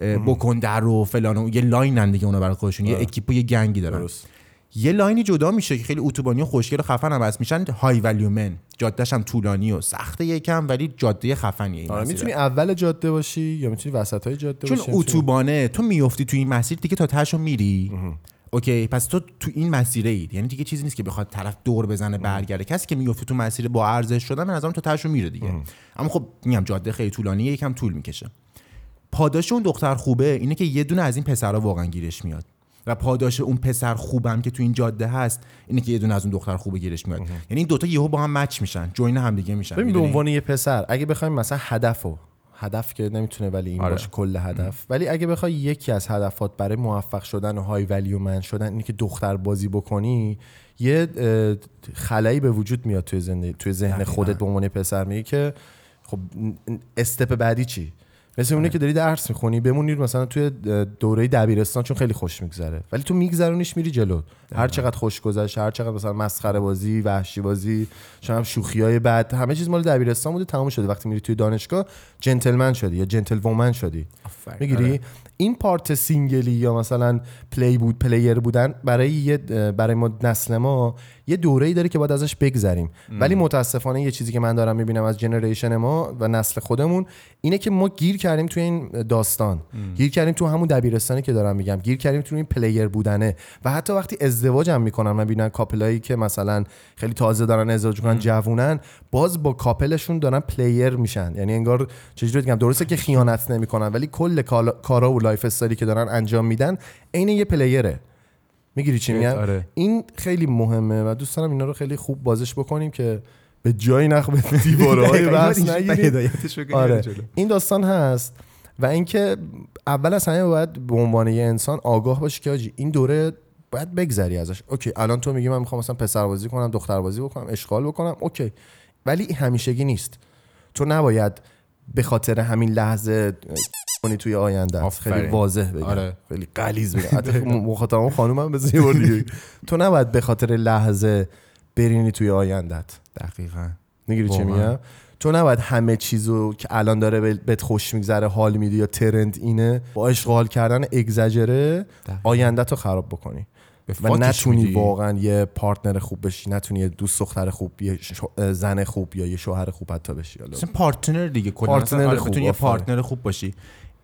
بکندر و فلان و یه line ن دیگه اونا برای خودشون. یه اکیپ و یه gang ی دارن. درست. یه line ی جدا میشه که خیلی اتوبانی و خوشگل و خفن هم هست. میشن high value man جادهش هم طولانی و سخته یکم ولی جاده خفنیه این آره. می‌تونی اول جاده باشی یا می‌تونی وسط های جاده چون باشی؟ اتوبانه تو میفتی توی این مسیر دیگه تا تاشو میری. اوکی پس تو تو این مسیره اید یعنی دیگه چیزی نیست که بخواد طرف دور بزنه برگرده. کسی که می‌گفت تو مسیر با ارزش شدن به نظرم تو تاشو میره دیگه. اما خب میگم جاده خیلی طولانیه یکم طول می‌کشه. پاداش اون دختر خوبه اینه که یه دونه از این پسرها واقعا گیرش میاد. و پاداش اون پسر خوبم که تو این جاده هست اینه که یه دونه از اون دختر خوبه گیرش میاد یعنی این دوتا یهو با هم مچ میشن جوین هم دیگه میشن ببین به؟ عنوان یه پسر اگه بخوایم مثلا هدفو هدف که نمی‌تونه ولی این آره. باشه کل هدف ولی اگه بخوای یکی از هدفات برای موفق شدن و های ولیو من شدن اینه که دختر بازی بکنی یه خلایی به وجود میاد توی زندگی توی ذهن. خودت به عنوان پسر میگه که خب استپ بعدی چی مثل اونه که داری درس می‌خونی بمونی مثلا توی دوره دبیرستان چون خیلی خوش میگذره. ولی تو میگذرونیش میری جلو. هر چقدر خوش گذشت هر چقدر مثلا مسخره بازی وحشی بازی شاید شوخی های بعد همه چیز مال دبیرستان بوده تموم شده. وقتی میری توی دانشگاه جنتلمن شدی یا gentlewoman شدی. می‌گیری؟ آره. این part single ی یا مثلا playboy player بودن برای یه برای ما نسل ما یه دوره‌ای داره که باید ازش بگذریم. ولی متاسفانه یه چیزی که من دارم می‌بینم از generation ما و نسل خودمون اینه که ما گیر کردیم توی این داستان. گیر کردیم تو همون دبیرستانی که دارم میگم. گیر کردیم تو این player بودنه. و حتی وقتی ازدواج هم می‌کنن من ببینن couple ایی که مثلا خیلی تازه دارن ازدواج می‌کنن جوونن باز با couple شون دارن player میشن. یعنی انگار چجوری بگم درسته که خیانت نمی‌کنن ولی کل کارا و lifestyle ی که دارن انجام میدن عین یه player ه. می‌گیری چی میگم آره. این خیلی مهمه و دوست دارم اینا رو خیلی خوب بازش بکنیم که به جای نخ به دیوارهای بکنی آره. این داستان هست و اینکه اول از همه باید به عنوان یه انسان آگاه باشی که آجی این دوره باید بگذری ازش. okay الان تو میگی من می‌خوام مثلا پسر بازی کنم دختر بازی بکنم اشغال بکنم okay. ولی همیشگی نیست. تو نباید به خاطر همین لحظه کنی توی آینده. خیلی واضح بگم آره. خیلی غلیظ بگم حتی مخاطبم خانوم هم بزنی تو نباید به خاطر لحظه برینی توی آیندت دقیقاً می‌گیری چی واقعا. میگم تو نباید همه چیزو که الان داره به- بهت خوش میگذره حال میده یا ترند اینه با اشغال کردن اگزاجره دقیقاً. آینده تو خراب بکنی و نتونی میدی. واقعا یه پارتنر خوب بشی نتونی یه دوست دختر خوب یه زن خوب یا یه شوهر خوب حتی بشی مثلا پارتنر دیگه کلا پارتنر آره، خوب، بتونی یه. پارتنر خوب باشی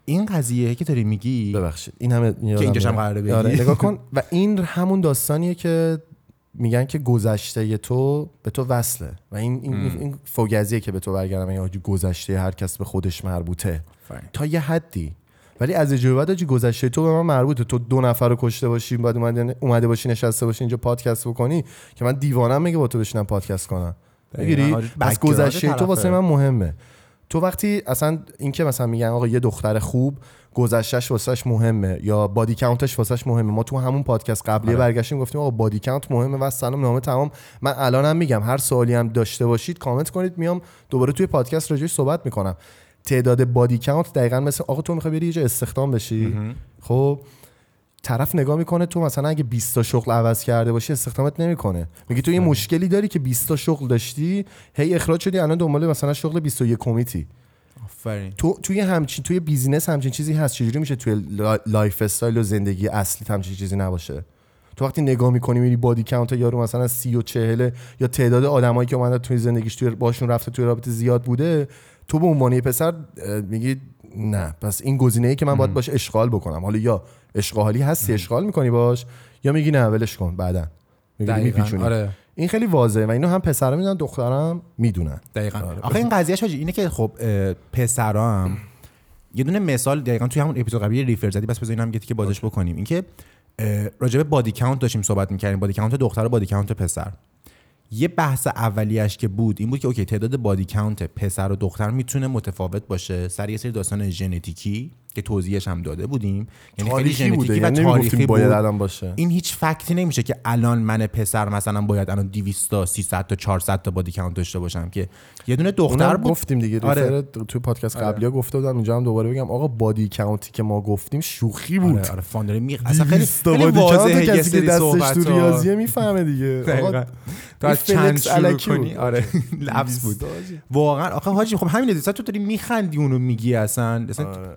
این قضیه که داری میگی ببخشید این همه که اینجاش هم قراره بگی. نگاه کن. و این همون داستانیه که میگن که گذشته تو به تو وصله. و این این, این فوگزیه که به تو برگردم میگه آجی گذشته هر کس به خودش مربوطه. فاین. تا یه حدی. ولی از به بعد گذشته تو به من مربوطه. تو دو نفر رو کشته باشی بعد اومده, اومده باشی نشسته باشی اینجا پادکست بکنی که من دیوانم میگه با تو بشینم پادکست کنم. دقیقاً. می‌گیری آره، گذشته تو. واسه من مهمه. تو وقتی اصلا این که مثلا میگن آقا یه دختر خوب گذشتهش واسش مهمه یا بادی کاونتش واسش مهمه ما تو همون پادکست قبلی آره. برگشتیم گفتیم آقا بادی کاونت مهمه و سلام نامه تمام. من الانم میگم هر سوالی هم داشته باشید کامنت کنید میام دوباره توی پادکست راجعش صحبت می‌کنم. تعداد body count دقیقا مثل آقا تو می‌خوای بری یه جا استخدام بشی. خب؟ طرف نگاه می‌کنه تو مثلا اگه 20 تا شغل عوض کرده باشی استخدامت نمی‌کنه. میگه تو یه مشکلی داری که 20 تا شغل داشتی هی اخراج شدی الان دنبال مثلا شغل 21 کمیتی. آفرین. تو توی همچین توی business همچین چیزی هست چجوری میشه توی لا- lifestyle و زندگی اصلی همچین چیزی نباشه؟ تو وقتی نگاه می‌کنی میری بادی کاونت یارو مثلا سی و چهله یا تعداد آدمایی که اومدن توی زندگیش توی باشون رفته توی رابطه زیاد بوده تو به عنوان یه پسر میگی نه پس این گزینه ای که من باید باش اشغال بکنم. حالا یا اشغالی هستی اشغال می‌کنی باش یا میگی نه ولش کن بعدا. میپیچونی. آره. این خیلی واضحه و اینو هم پسرا می‌دونن دخترم می‌دونن. دقیقا. آره. آخه این قضیهش حاجی اینه که خب اه، پسرا هم یه دونه مثال دقیقا توی همون اپیزود قبلی ریفر زدی بس بذارین هم که بازش بکنیم. اینکه راجع به body count داشتیم صحبت می‌کردیم. body count دختر و body count پسر. یه بحث اولیش که بود این بود که okay تعداد body count پسر و دختر می‌تونه متفاوت باشه؟ سر یه سری داستان ژنتیکی. که توضیحش هم داده بودیم. یعنی خیلی ژنتیکی و یعنی تاریخی باید الان باشه. این هیچ fact ی نمیشه که الان من پسر مثلا باید الان 200 تا 300 تا 400 تا body count داشته باشم که یه دونه دختر بود. گفتیم دیگه آره. آره. توی پادکست قبلی ها گفته بودم اینجا هم دوباره بگم آقا body count ی که ما گفتیم شوخی بود. آره آره فاندر می اصلا خیلی 200 تا خیلی واضحه یه کسی که سری دستش تو ریاضیه می‌فهمه دیگه. آقا تو از چند شروع کنی. آره لفظ بود. واقعا آخه حاجی خب همین دیگه تو داری میخندی اونو میگی اصلا. اصلا آره.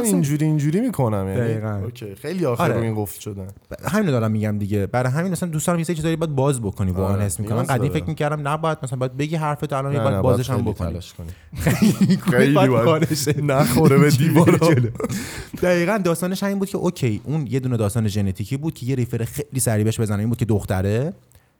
من اینجوری اینجوری می‌کنم یعنی دقیقاً. okay خیلی آخر آره. رو این قفل شدن همین دارم میگم دیگه برای همین اصلا دوست دارم یه سری چیزایی باید باز بکنی واقعا آره، حس می‌کنم نیاز قدیم. فکر می‌کردم نباید مثلا باید بگی حرفت الان نه، باید نه، بازش هم بکنی خیلی باید. نخوره به دیوارا دقیقا داستانش همین بود که okay اون یه دونه داستان ژنتیکی بود که یه refer خیلی سریع بهش بزنه این بود که دختره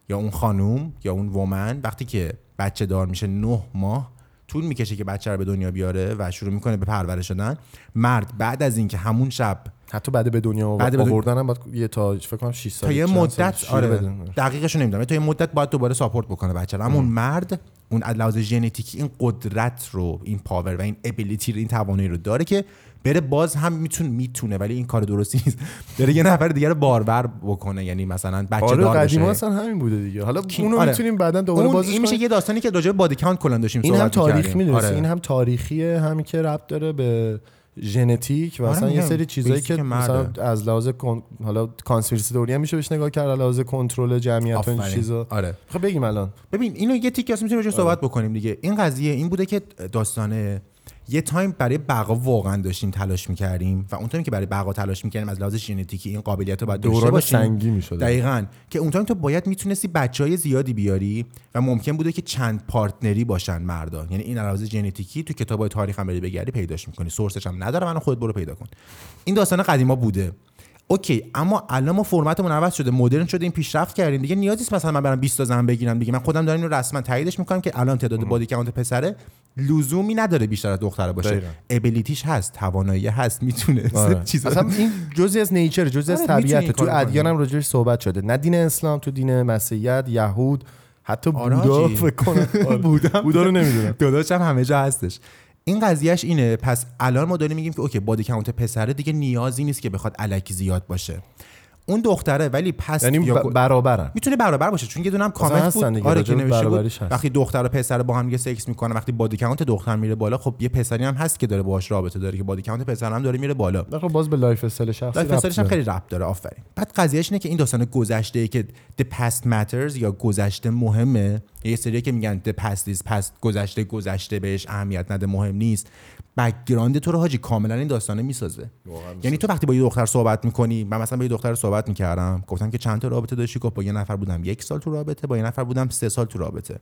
یا اون خانوم یا اون woman وقتی که بچه دار میشه نه ماه طول می‌کشه که بچه رو به دنیا بیاره و شروع می‌کنه به پرورش شدن مرد بعد از اینکه همون شب حتی بعد به دنیا بعد به آوردن هم باید یه تا فکر کنم 6 سال تا یه مدت آره. دقیقش نمی‌دونم. تا یه مدت باید دوباره support بکنه بچه رو. اما مرد اون از لحاظ ژنتیکی این قدرت رو این power و این ability رو این توانایی رو داره که بره باز هم می‌تونه می‌تونه ولی این کار درستی نیست داره یه نفر دیگه رو بارور بکنه یعنی مثلا بچه آره دار بشه اصلا همین بوده دیگه حالا کی- اونو آره. می‌تونیم بعدا دوباره اون بازش این میشه. یه داستانی که راجع بادی کانت کلا داشتیم این هم تاریخ آره. این هم تاریخیه همین که ربط داره به ژنتیک و آره اصلا یه. سری چیزایی که. مثلا از لحاظ کن... حالا کانسپیرسی دوری هم میشه بهش نگاه کرد از لحاظ کنترل جمعیت و این. چیزا آره خب بگیم الان ببین اینو یه تیکه می‌تونیم راجع آره. صحبت بکنیم دیگه این قضیه این بوده که داستانه یه تایم برای بقا واقعا داشتیم تلاش می‌کردیم و اون تایم که برای بقا تلاش می‌کردیم از لحاظ ژنتیکی این قابلیت رو باید داشته باشیم. سنگی می‌شد. دقیقا. که اون تایم تو باید می‌تونستی بچه های زیادی بیاری و ممکن بوده که چند partner ی باشن مردا یعنی این علاوه ژنتیکی تو کتاب تاریخ هم بری بگردی پیداش می‌کنی. source ش هم نداره من خودت برو پیدا کن. این داستان قدیما بوده. okay اما الان ما فرمتمون عوض شده مدرن شده این پیشرفت کردیم دیگه نیازی نیست مثلا من برم 20 تا زن بگیرم دیگه من خودم دارم اینو رسما تاییدش می‌کنم که الان تعداد body count پسره لزومی نداره بیشتر از دختره باشه دقیقاً. ability ش هست توانایی هست می‌تونه آره. چیزا اصلا این جزئی از nature جزئی از آره، طبیعت تو ادیان. هم راجعش صحبت شده نه دین اسلام تو دین مسیحیت یهود حتی بودا. فکر کنم آره. بودم بودا رو نمی‌دونم داداش هم همه جا هستش این قضیهش اینه. پس الان ما داریم میگیم که okay body count پسره دیگه نیازی نیست که بخواد الکی زیاد باشه. اون دختره ولی پس یعنی یا- ب- برابرن. می‌تونه برابر باشه چون یه دونه هم کامنت بود. آره که نوشته بود. وقتی دختر و پسر با هم دیگه سکس می‌کنن وقتی body count دختر میره بالا خب یه پسری هم هست که داره باهاش رابطه داره که body count پسر هم داره میره بالا. خب باز به lifestyle شخصی lifestyle ش هم. خیلی ربط داره آفرین. بعد قضیهش اینه که این داستان گذشته که the past matters یا گذشته مهمه یه سری که میگن the past is past گذشته گذشته بهش اهمیت نده مهم نیست. background تو رو حاجی کاملا این داستانه می‌سازه. یعنی تو وقتی با یه دختر صحبت می‌کنی من مثلا با یه دختر صحبت می‌کردم گفتم که چند تا رابطه داشتی؟ گفت با یه نفر بودم یک سال تو رابطه با یه نفر بودم سه سال تو رابطه.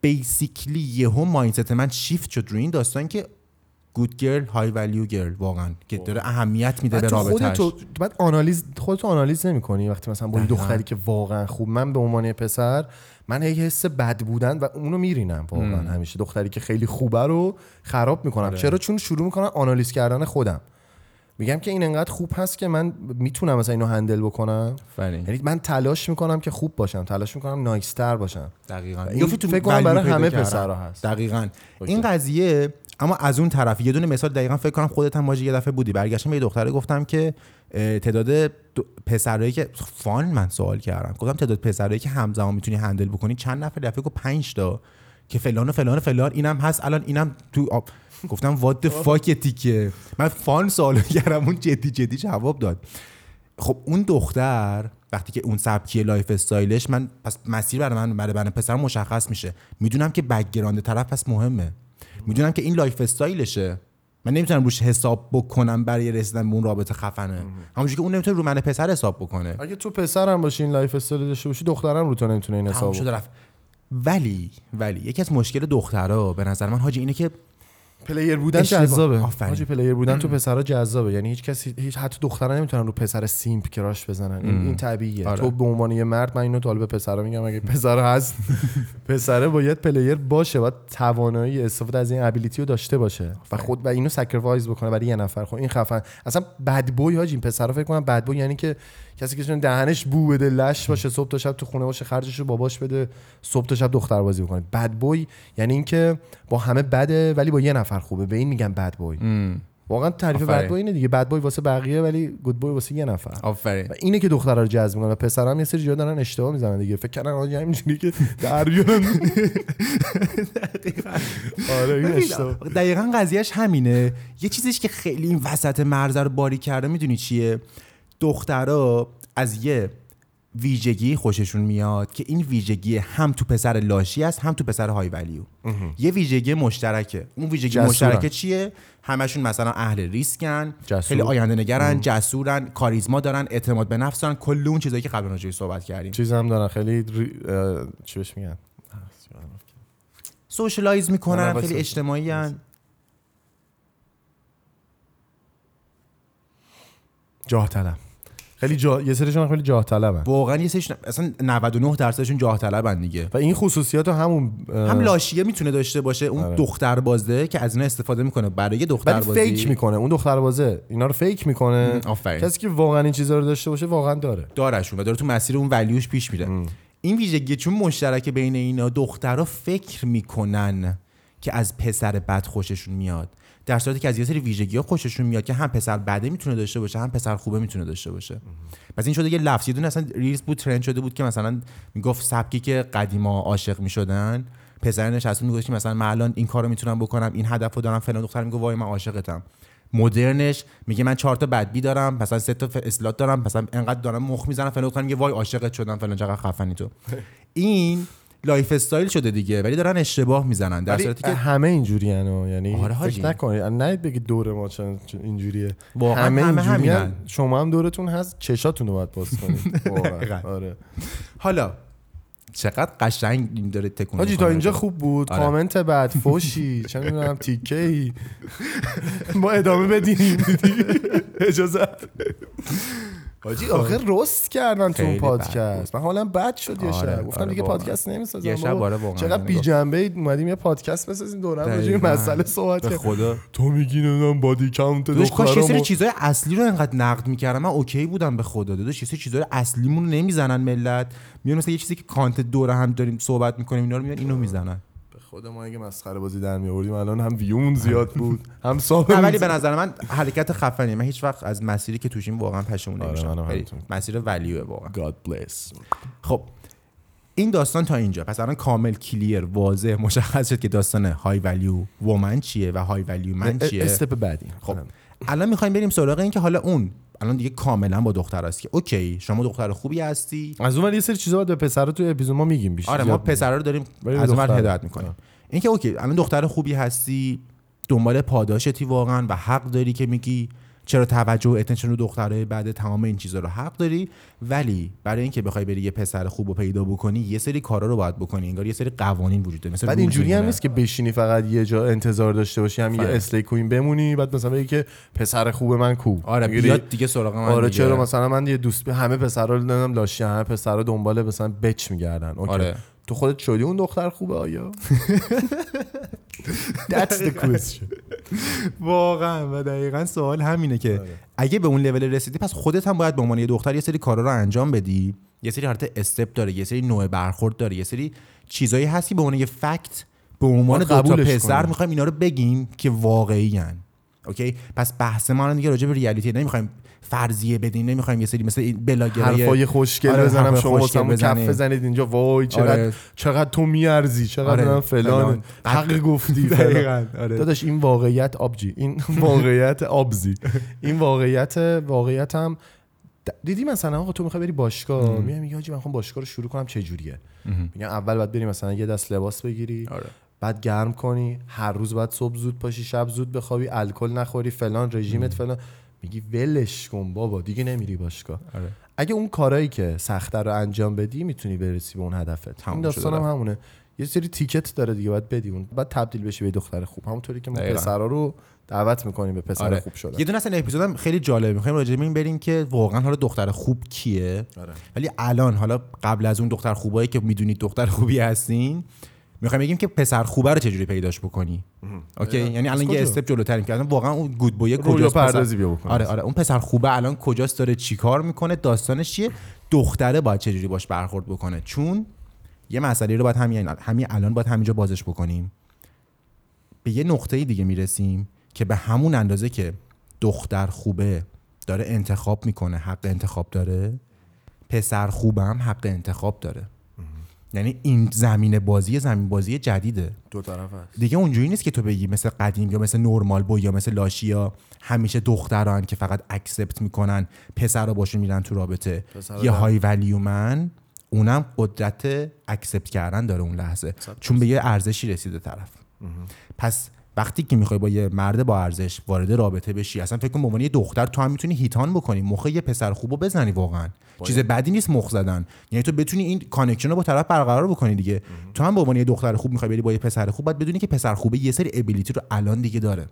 basically یهو mindset من شیفت شد روی این داستان که good girl high value girl واقعا که داره اهمیت میده به بعد تو بعد آنالیز خودتو آنالیز نمی‌کنی وقتی مثلا با. دختری که واقعا خوب من به عنوان پسر من هی حس بد بودن و اونو میرینم واقعا همیشه دختری که خیلی خوبه رو خراب می‌کنم آره. چرا چون شروع می‌کنم آنالیز کردن خودم میگم که این انقدر خوب هست که من می‌تونم مثلا اینو handle بکنم. یعنی من تلاش می‌کنم که خوب باشم تلاش می‌کنم nicer باشم دقیقاً این فکر کنم برای همه. پسرها هست. دقیقاً. این قضیه اما از اون طرف یه دونه مثال دقیقا فکر کنم خودت هم یه دفعه بودی. برگشتم به دختره گفتم که تعداد پسرایی که fun من سوال کردم. گفتم تعداد پسرایی که همزمان می‌تونی handle بکنی چند نفر؟ دفعه گفت 5 تا. که فلان و فلان و فلان اینم هست الان اینم تو آب. گفتم what fuck تیکه. من fun سوال کردم اون جدی جدی جواب داد. خب اون دختر وقتی که اون سبکی lifestyle ش من پس مسیر برای من برای من پسر مشخص میشه. می‌دونم که background طرف پس مهمه. می‌دونم که این lifestyle شه. من نمی‌تونم روش حساب بکنم برای رسیدن به اون رابطه خفنه. همونجوری که اون نمی‌تونه رو من پسر حساب بکنه. اگه تو پسرم باشی این lifestyle داشته باشی دخترم رو تو نمی‌تونه این حساب شده رفت. ولی ولی یکی از مشکل دخترها به نظر من حاجی اینه که player بودن. جذابه آفرین. player بودن تو پسرا جذابه. یعنی هیچ کسی هیچ حتی دخترا نمی‌تونن رو پسر simp crush بزنن. این, این طبیعیه. آره. تو به عنوان یه مرد من اینو طالب به پسرا میگم اگه پسر هست پسره باید player باشه باید توانایی استفاده از این ability رو داشته باشه. و خود و اینو sacrifice بکنه برای یه نفر. خب این خفن. اصلا bad boy حاجی این پسرا فکر کنم bad boy یعنی که کسی که دهنش بو بده لش باشه صبح تا شب تو خونه باشه خرجش رو باباش بده صبح تا شب دختر بازی بکنه bad boy یعنی اینکه با همه بده ولی با یه نفر خوبه. به این میگن bad boy واقعا تعریف. bad boy اینه دیگه. bad boy واسه بقیه ولی good boy واسه یه نفر. آفرین. اینه که دخترها رو جذب می‌کنه و پسرا هم یه سری جا دارن اشتباه می‌زنن دیگه. فکر کردن آقا همینجوری که در بیان آره این اشتباه. دقیقا قضیهش همینه. یه چیزیش که خیلی این وسط مرزه رو باری کرده می‌دونی چیه؟ دخترها از یه ویژگی خوششون میاد که این ویژگی هم تو پسر لاشی است هم تو پسر های ولیو یه ویژگی مشترکه اون ویژگی جسورن. مشترکه چیه همشون مثلا اهل ریسکن جسور. خیلی آینده نگرن جسورن کاریزما دارن اعتماد به نفس دارن کل اون چیزایی که قبلا راجعش صحبت کردیم چیز هم دارن خیلی ری... اه، چی بهش میگن socialize می‌کنن خیلی. اجتماعی هن. جاه طلب خیلی جا... یه سریشون خیلی جاه طلبن واقعا یه سریش اصلا 99 درصدشون جاه طلبن دیگه. و این خصوصیات همون هم لاشیه می‌تونه داشته باشه اون آره. دختر بازه که از اینا استفاده می‌کنه برای دختر بازی fake می‌کنه. اون دختر بازه اینا رو fake می‌کنه. آفرین. کسی که واقعا این چیزا رو داشته باشه واقعا داره. دارشون و داره تو مسیر اون ولیوش پیش میره. این ویژگی چون مشترک بین اینا دخترها فکر می‌کنن که از پسر بد خوششون میاد. در صورتی که از یه سری ویژگی ها خوششون میاد که هم پسر بده می‌تونه داشته باشه هم پسر خوبه می‌تونه داشته باشه. پس این شده یه لفظ یه دونه اصلا ریلز بود ترند شده بود که مثلا می‌گفت سبکی که قدیما عاشق می‌شدن. پسر نشسته می‌گفت که مثلا من الان این کارو می‌تونم بکنم این هدفو دارم فلان دختر میگه وای من عاشقتم. مدرنش میگه من چهار تا bad b دارم مثلا سه تا slut دارم مثلا انقدر دارم مخ می‌زنم فلان دختر میگه وای عاشقت شدم فلان چقدر خفنی تو. این lifestyle شده دیگه ولی دارن اشتباه می‌زنن در صورتی که همه اینجوری یعنی آره. فکر نکنید نه بگید دور ما چون اینجوریه واقعا همه همه اینجوری همینن. شما هم دورتون هست چشاتون رو باید باز کنید. آره حالا چقدر قشنگ این داره تکون حاجی تا. اینجا خوب بود آره. کامنت بعد فوشی چه می‌دونم تیکه ای ما ادامه بدیم اجازه حاجی آخه roast کردن تو اون پادکست. من حالم بد شد یه آره، شب. گفتم آره دیگه واقعا. پادکست نمی‌سازم. یه شب. آره واقعا. چقدر بی جنبه اومدیم یه پادکست بسازیم دورم راجع دقیقاً. مسئله صحبت کنیم. خدا. تو میگی نمی‌دونم body count داداش کاش یه سری چیزای اصلی رو انقدر نقد می‌کردم. من اوکی بودم به خدا. داداش یه سری چیزای اصلیمون رو نمی‌زنن ملت. میان مثلا یه چیزی که کانت دوره هم داریم صحبت می‌کنیم اینا رو میان اینو می‌زنن. خود ما اگه مسخره بازی در میآوردیم الان هم ویومون زیاد بود هم صاحب ولی به نظر من حرکت خفنیه. من هیچ وقت از مسیری که توشیم واقعا پشیمون آره، نمیشم. مسیر value ه واقعا. God bless. خب این داستان تا اینجا. پس الان کامل clear واضح مشخص شد که داستان high value woman چیه و high value man چیه. step بعدی. خب الان می‌خوایم بریم سراغ این که حالا اون الان دیگه کاملا با دختر است که اوکی شما دختر خوبی هستی. از اون یه سری چیزا باید به پسرا تو اپیزود ما میگیم بیشتر. آره ما پسرا رو داریم از اون. هدایت می‌کنیم. این که اوکی الان دختر خوبی هستی دنبال پاداشتی واقعا و حق داری که میگی. چرا توجه و attention رو دختره بعد تمام این چیزا رو حق داری؟ ولی برای اینکه بخوای بری یه پسر خوب رو پیدا بکنی یه سری کارا رو باید بکنی انگار یه سری قوانین وجود داره. مثل بعد rules اینجوری هم. نیست که بشینی فقط یه جا انتظار داشته باشی هم یه. slay queen بمونی بعد مثلا بگی که پسر خوب من کو آره بیاد دیگه سراغ من آره دیگه. چرا؟ مثلا من یه دوست همه پسرا نمی‌دونم لاشی همه پسرا دنبال مثلا bitch میگردن. okay. آره. تو خودت شدی اون دختر خوبه آیا؟ That's the question. واقعا و دقیقا سوال همینه که آره. اگه به اون لول رسیدی پس خودت هم باید به عنوان یه دختر یه سری کارا رو انجام بدی یه سری حالت step داره یه سری نوع برخورد داره یه سری چیزایی هستی به عنوان یه fact به عنوان دو تا پسر. می‌خوایم اینا رو بگیم که واقعی هن. okay پس بحث ما الان دیگه راجع به reality نمی‌خوایم فرضیه بدیم نمی‌خوایم یه سری مثل این بلاگرای حرفای خوشگل آره، بزنم شما واسمون کف بزنی. بزنید اینجا وای چقدر آره. چقدر تو میارزی چقدر آره،. فلان. حق گفتی. دقیقاً، آره. داداش این واقعیت آبجی این واقعیت آبزی این واقعیت واقعیت هم دیدی مثلا آقا تو می‌خوای بری باشگاه میای میگی حاجی من می‌خوام باشگاه رو شروع کنم چه جوریه میگم اول باید بری مثلا یه دست لباس بگیری آره. بعد گرم کنی هر روز باید صبح زود پاشی شب زود بخوابی الکل نخوری فلان رژیمت فلان میگی ولش کن بابا دیگه نمیری باشگاه آره. اگه اون کارایی که سخته رو انجام بدی می‌تونی برسی به اون هدفت این داستان هم. همونه یه سری تیکت داره دیگه باید بدی اون بعد تبدیل بشی به دختر خوب همونطوری که ما. پسرا رو دعوت می‌کنیم به پسر آره. خوب شدن یه دونه اصلا اپیزودم خیلی جالبه می‌خوایم راجع این بریم که واقعا حالا دختر خوب کیه آره. ولی الان حالا قبل از اون دختر خوبایی که می‌دونید دختر خوبی هستین می‌خوایم بگیم که پسر خوبه رو چجوری پیداش بکنی؟ اوکی. یعنی الان یه؟ استپ جلوتریم که الان واقعا اون گود بوی کجاست؟ پردازی بیا بکنی. آره آره اون پسر خوبه الان کجاست؟ داره چیکار می‌کنه؟ داستانش چیه؟ دختره باید چجوری باش برخورد بکنه؟ چون یه مسئله رو باید همین همین الان باید همینجا بازش بکنیم. به یه نقطه دیگه می‌رسیم که به همون اندازه که دختر خوبه داره انتخاب می‌کنه حق انتخاب داره پسر خوبم حق انتخاب داره. یعنی این زمین بازی زمین بازی جدیده. دو طرف هست دیگه اونجوری نیست که تو بگی مثل قدیم یا مثل نورمال بوی یا مثل لاشیا همیشه دختران که فقط accept می‌کنن پسرا باشون میرن تو رابطه. یه. high value man اونم قدرت accept کردن داره اون لحظه. چون به یه ارزشی رسیده طرف. پس وقتی که می‌خوای با یه مرد با ارزش وارد رابطه بشی اصلا فکر کن به عنوان یه دختر تو هم می‌تونی hit on بکنی. مخ یه پسر خوبو بزنی واقعا. چیز بدی نیست مخ زدن یعنی تو بتونی این connection رو با طرف برقرار بکنی دیگه تو هم به عنوان یه دختر خوب می‌خوای بری با یه پسر خوب باید بدونی که پسر خوبه یه سری ability رو الان دیگه داره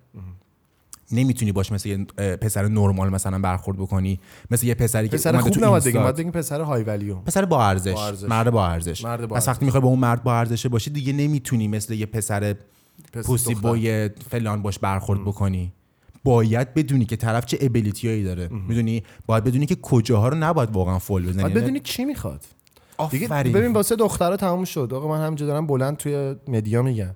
نمی‌تونی باش مثل یه پسر نرمال مثلا برخورد بکنی مثل یه پسری که پسر خوب نباید. بگیم باید بگیم پسر های ولیو پسر با ارزش. ارزش. مرد با ارزش پس وقتی ارزش. می‌خوای با اون مرد با ارزشه باشی دیگه نمی‌تونی مثل یه پسر پس پوسی. بوی فلان باش برخورد بکنی باید بدونی که طرف چه ابیلیتی هایی داره می‌دونی؟ باید بدونی که کجاها رو نباید واقعا فول بزنی. باید یعنی بدونی چی می‌خواد. دیگه. ببین واسه دخترها تموم شد. آقا من همینجا دارم بلند توی مدیا میگم.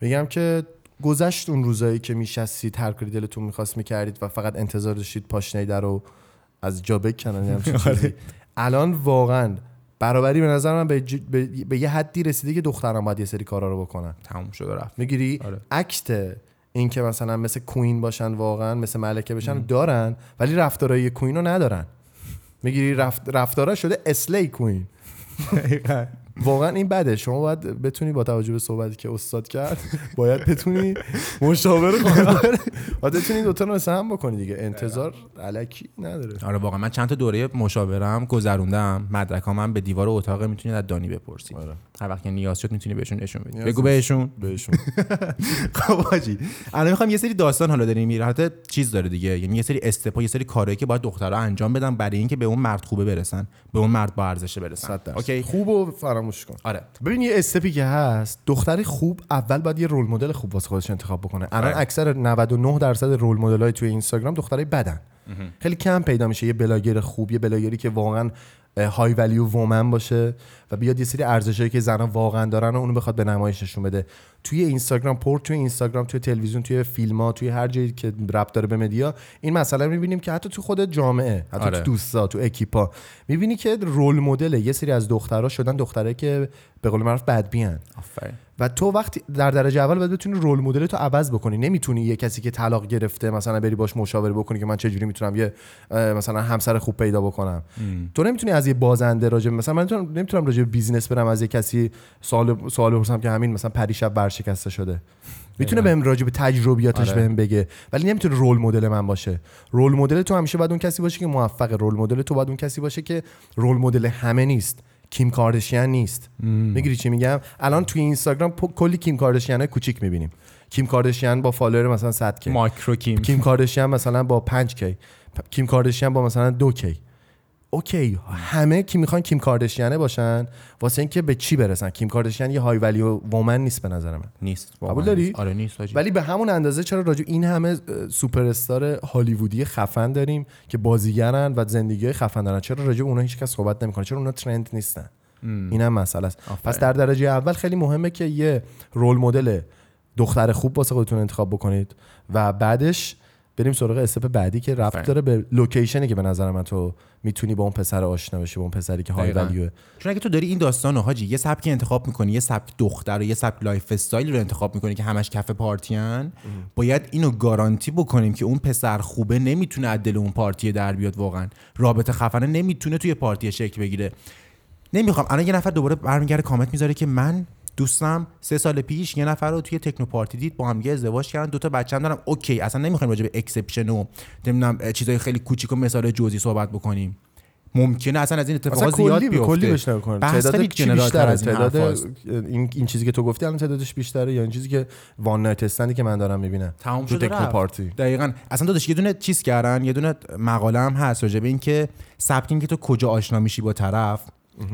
میگم که گذشت اون روزایی که میشستید هر کاری دلتون می‌خواست می‌کردید و فقط انتظار داشتید پاشنه در رو از جا بکنن چیزی. الان واقعا برابری به نظر من به, ج- به, به یه حدی رسیده که دختران باید یه سری کارا رو بکنن. تموم شد و رفت. می‌گیری؟ آره. اکت این که مثلا مثل کوین باشن واقعا مثل ملکه بشن دارن ولی رفتارای کوین رو ندارن. می‌گیری رفت رفتارا شده اسلی کوین. واقعا این بده. شما باید بتونی با توجه به صحبتی که استاد کرد باید بتونی مشاور خانواده باید بتونی دوتا رو مثل هم بکنی دیگه. انتظار علکی نداره. آره واقعا. من چند تا دوره مشاورم گذروندم مدرکام هم به دیوار اتاق می‌تونید از دانی بپرسید. آره. هر وقت که نیاز شد می‌تونی بهشون نشون بدی. بگو. بهشون. بهشون. خب حاجی. الان می‌خوام یه سری داستان حالا داریم. میره حتی چیز داره دیگه. یعنی یه سری استپا یه سری کارهایی که باید دخترها انجام بدن برای اینکه به اون مرد خوبه برسن. به اون مرد با ارزشه برسن. okay؟ خوب و فراموش کن. آره. ببین یه step ی که هست دختری خوب اول باید یه role model خوب واسه خودش انتخاب بکنه. الان آره. اکثر 99 درصد role model های توی اینستاگرام دخترای بدن. خیلی کم پیدا میشه. یه بلاگر خوب یه بلاگری که واقعا high value woman باشه و بیاد یه سری ارزشایی که زنها واقعا دارن و اونو بخواد به نمایش نشون بده. توی اینستاگرام پر توی اینستاگرام توی تلویزیون توی فیلم ها توی هر جایی که ربط داره به media این مسئله رو می‌بینیم که حتی تو خود جامعه حتی آره. تو دوستا تو اکیپا می‌بینی که رول مدل یه سری از دخترها شدن دختره که به قول معروف بدبیان آفرین. و تو وقتی در درجه اول باید بتونی رول مدل تو عوض بکنی. نمی‌تونی یه کسی که طلاق گرفته مثلا بری باش مشاوره بکنی که من چه جوری می‌تونم یه مثلا همسر خوب پیدا بکنم. تو نمی‌تونی از یه بازنده راجع مثلا من نمی‌تونم, راجع بیزینس برم از یه کسی سوال سوال بپرسم که همین مثلا پریشب ورشکسته شده. می‌تونه بهم راجع به تجربیاتش آره. بهم بگه ولی نمی‌تونه role model من باشه. role model تو همیشه باید اون کسی باشه که موفقه role model تو باید اون کسی باشه که role model همه نیست. کیم کاردشیان نیست. می‌گیری چی میگم؟ الان توی اینستاگرام کلی کیم کاردشیان های کوچیک می‌بینیم. کیم کاردشیان با follower مثلا 100 K. micro کیم. کیم کاردشیان مثلا با 5 K. کیم کاردشیان با مثلا 2 K. okay همه کی می‌خوان کیم کاردشیانه باشن واسه اینکه به چی برسن کیم کاردشیان یه high value woman نیست به نظر من نیست قبول داری؟ نیست. آره نیست. ولی به همون اندازه چرا راجع این همه سوپر استار هالیوودی خفن داریم که بازیگرن و زندگی خفن دارن چرا راجع اونها هیچ کس صحبت نمی‌کنه چرا اونها trend نیستن این هم مسئله است آفرین. پس در درجه اول خیلی مهمه که یه role model دختر خوب واسه خودتون انتخاب بکنید و بعدش بریم سراغ step بعدی که رفت. داره به location ی که به نظر من تو می‌تونی با اون پسر آشنا بشی با اون پسری که high. value ه چون اگه تو داری این داستانو حاجی یه سبکی انتخاب می‌کنی یه سبک دختر و یه سبک lifestyle رو انتخاب می‌کنی که همش کف پارتیان باید اینو گارانتی بکنیم که اون پسر خوبه نمی‌تونه از دل اون پارتی در بیاد واقعا رابطه خفنه نمی‌تونه توی پارتی شکل بگیره نمی‌خوام الان یه نفر دوباره برمیگرده کامنت می‌ذاره که من دوستم سه سال پیش یه نفر رو توی techno پارتی دید با هم دیگه ازدواج کردن دو تا بچه‌ام دارم. okay اصلا نمی‌خوایم راجع به exception و نمی‌دونم چیزای خیلی کوچیک و مثال جزئی صحبت بکنیم. ممکنه اصلا از این اصلا اتفاقات زیاد کلی بیفته. کلی بهش کن بحث تعداد خیلی چی general تر بیشتره از این تعداد. این این چیزی که تو گفتی الان تعدادش بیشتره. یا این چیزی که one night stand ی که من دارم می‌بینم تمام تو شده techno. پارتی. دقیقا. اصلا داداش یه دونه چیز کردن یه دونه مقاله هم هست راجع به این که سبکین که تو کجا آشنا میشی با طرف.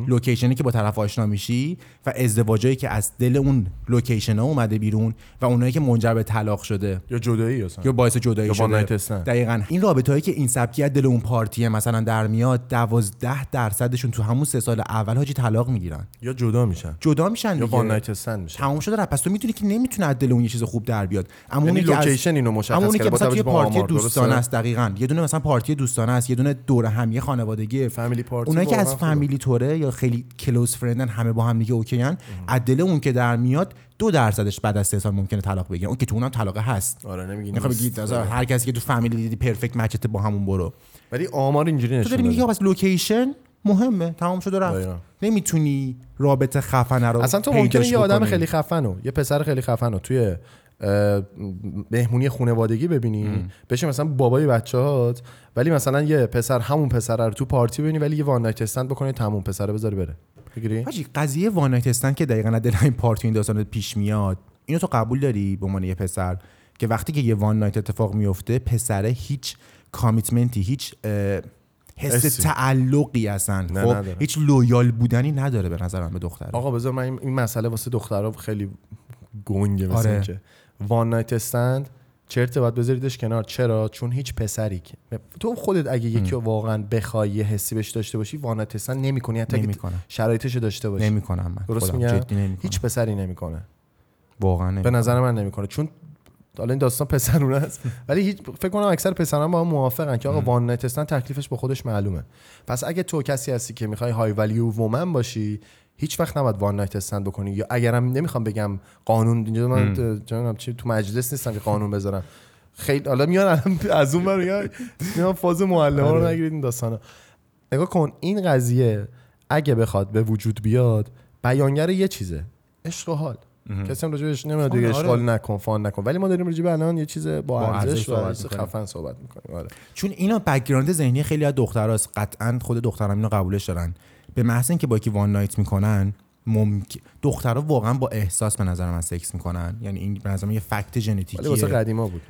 location ی که با طرف آشنا میشی و ازدواجایی که از دل اون location ها اومده بیرون و اونایی که منجر به طلاق شده. یا جدایی اصلا. یا باعث جدایی یا شده. دقیقا. این رابطه هایی که این سبکی از دل اون پارتیه مثلا در میاد دوازده درصدشون تو همون سه سال اول حاجی طلاق می‌گیرن. یا جدا میشن. جدا میشن یا. وان نایت میشن. تموم شده پس تو می‌دونی که نمی‌تونه از دل اون یه چیز خوب در بیاد. اما یعنی اونی از- لوکیشن اینو مشخص کرده که با مثلا توی پارتی دوستانه؟ است دقیقاً. یه دونه مثلا پارتی دوستانه است یه دونه دور همی خانوادگی فامیلی پارتی اونایی که از. فامیلی توره داره یا خیلی کلوز فرندن همه با هم دیگه اوکیان عدل اون که در میاد دو درصدش بعد از سه سال ممکنه طلاق بگیرن اون که تو اونم طلاق هست. آره نمیگی می‌خوام بگی هر کسی که تو فامیلی دیدی پرفکت مچت با همون برو. ولی آمار اینجوری تو نشون داری میگی بس لوکیشن مهمه. تمام شده رفت. دقیقاً. نمی‌تونی رابطه خفنه رو اصلا تو ممکنه یه آدم. خیلی خفنو یه پسر خیلی خفنو توی مهمونی خانوادگی ببینی. بشه مثلا بابای بچه هات ولی مثلا یه پسر همون پسر رو تو پارتی ببینی ولی یه وان نایت استند بکنه تموم پسر رو بذاری بره. بگیری؟ حاجی قضیه وان نایت استند که دقیقا دل این پارتی این داستان پیش میاد اینو تو قبول داری به عنوان یه پسر؟ که وقتی که یه وان نایت اتفاق میفته پسره هیچ کامیتمنتی هیچ حس حسی. تعلقی اصلا. نه، خب نداره. هیچ لویال بودنی نداره به نظر من به دختره. آقا بذار من این مسئله واسه دخترها خیلی گنگه مثل آره. اینکه وان نایت استند چرت باید بذاریدش کنار. چرا؟ چون هیچ پسری که تو خودت اگه یکی واقعا بخوای یه حسی بهش داشته باشی وان نایت استند نمی‌کنی. حتی نمی‌کنم. شرایطش داشته باشی. نمی‌کنم من. درست میگم؟ هیچ پسری نمی‌کنه. واقعا به نمی‌کنم. نظر من نمی‌کنه. چون حالا این داستان پسرونه. است ولی هیچ فکر کنم اکثر پسران با هم موافقن که آقا وان نایت استند تکلیفش با خودش معلومه. پس اگه تو کسی هستی که می‌خوای های ولیو وومن باشی هیچ وقت نباید وان نایت استند بکنی. یا اگرم نمی‌خوام بگم قانون اینجا من جانم چی تو مجلس نیستم که قانون بذارم. خیلی حالا میان از اون میان فاز معلمه رو نگیرید این داستانا. نگاه کن این قضیه اگه بخواد به وجود بیاد بیانگر یه چیزه. عشق و حال. کسی هم راجبش نمیاد دیگه آره. اشغال نکن fun نکن. ولی ما داریم راجب الان یه چیز با ارزش و ارزش. خفن صحبت می‌کنیم. آره. چون اینا background ذهنی خیلی از دختراست قطعا خود دخترام اینو قبولش دارن. به محض اینکه با یکی one night می‌کنن ممکن دخترها واقعا با احساس به نظر من سکس می‌کنن. یعنی این به نظر من یه fact ولی واسه ژنتیکیه قدیما بود.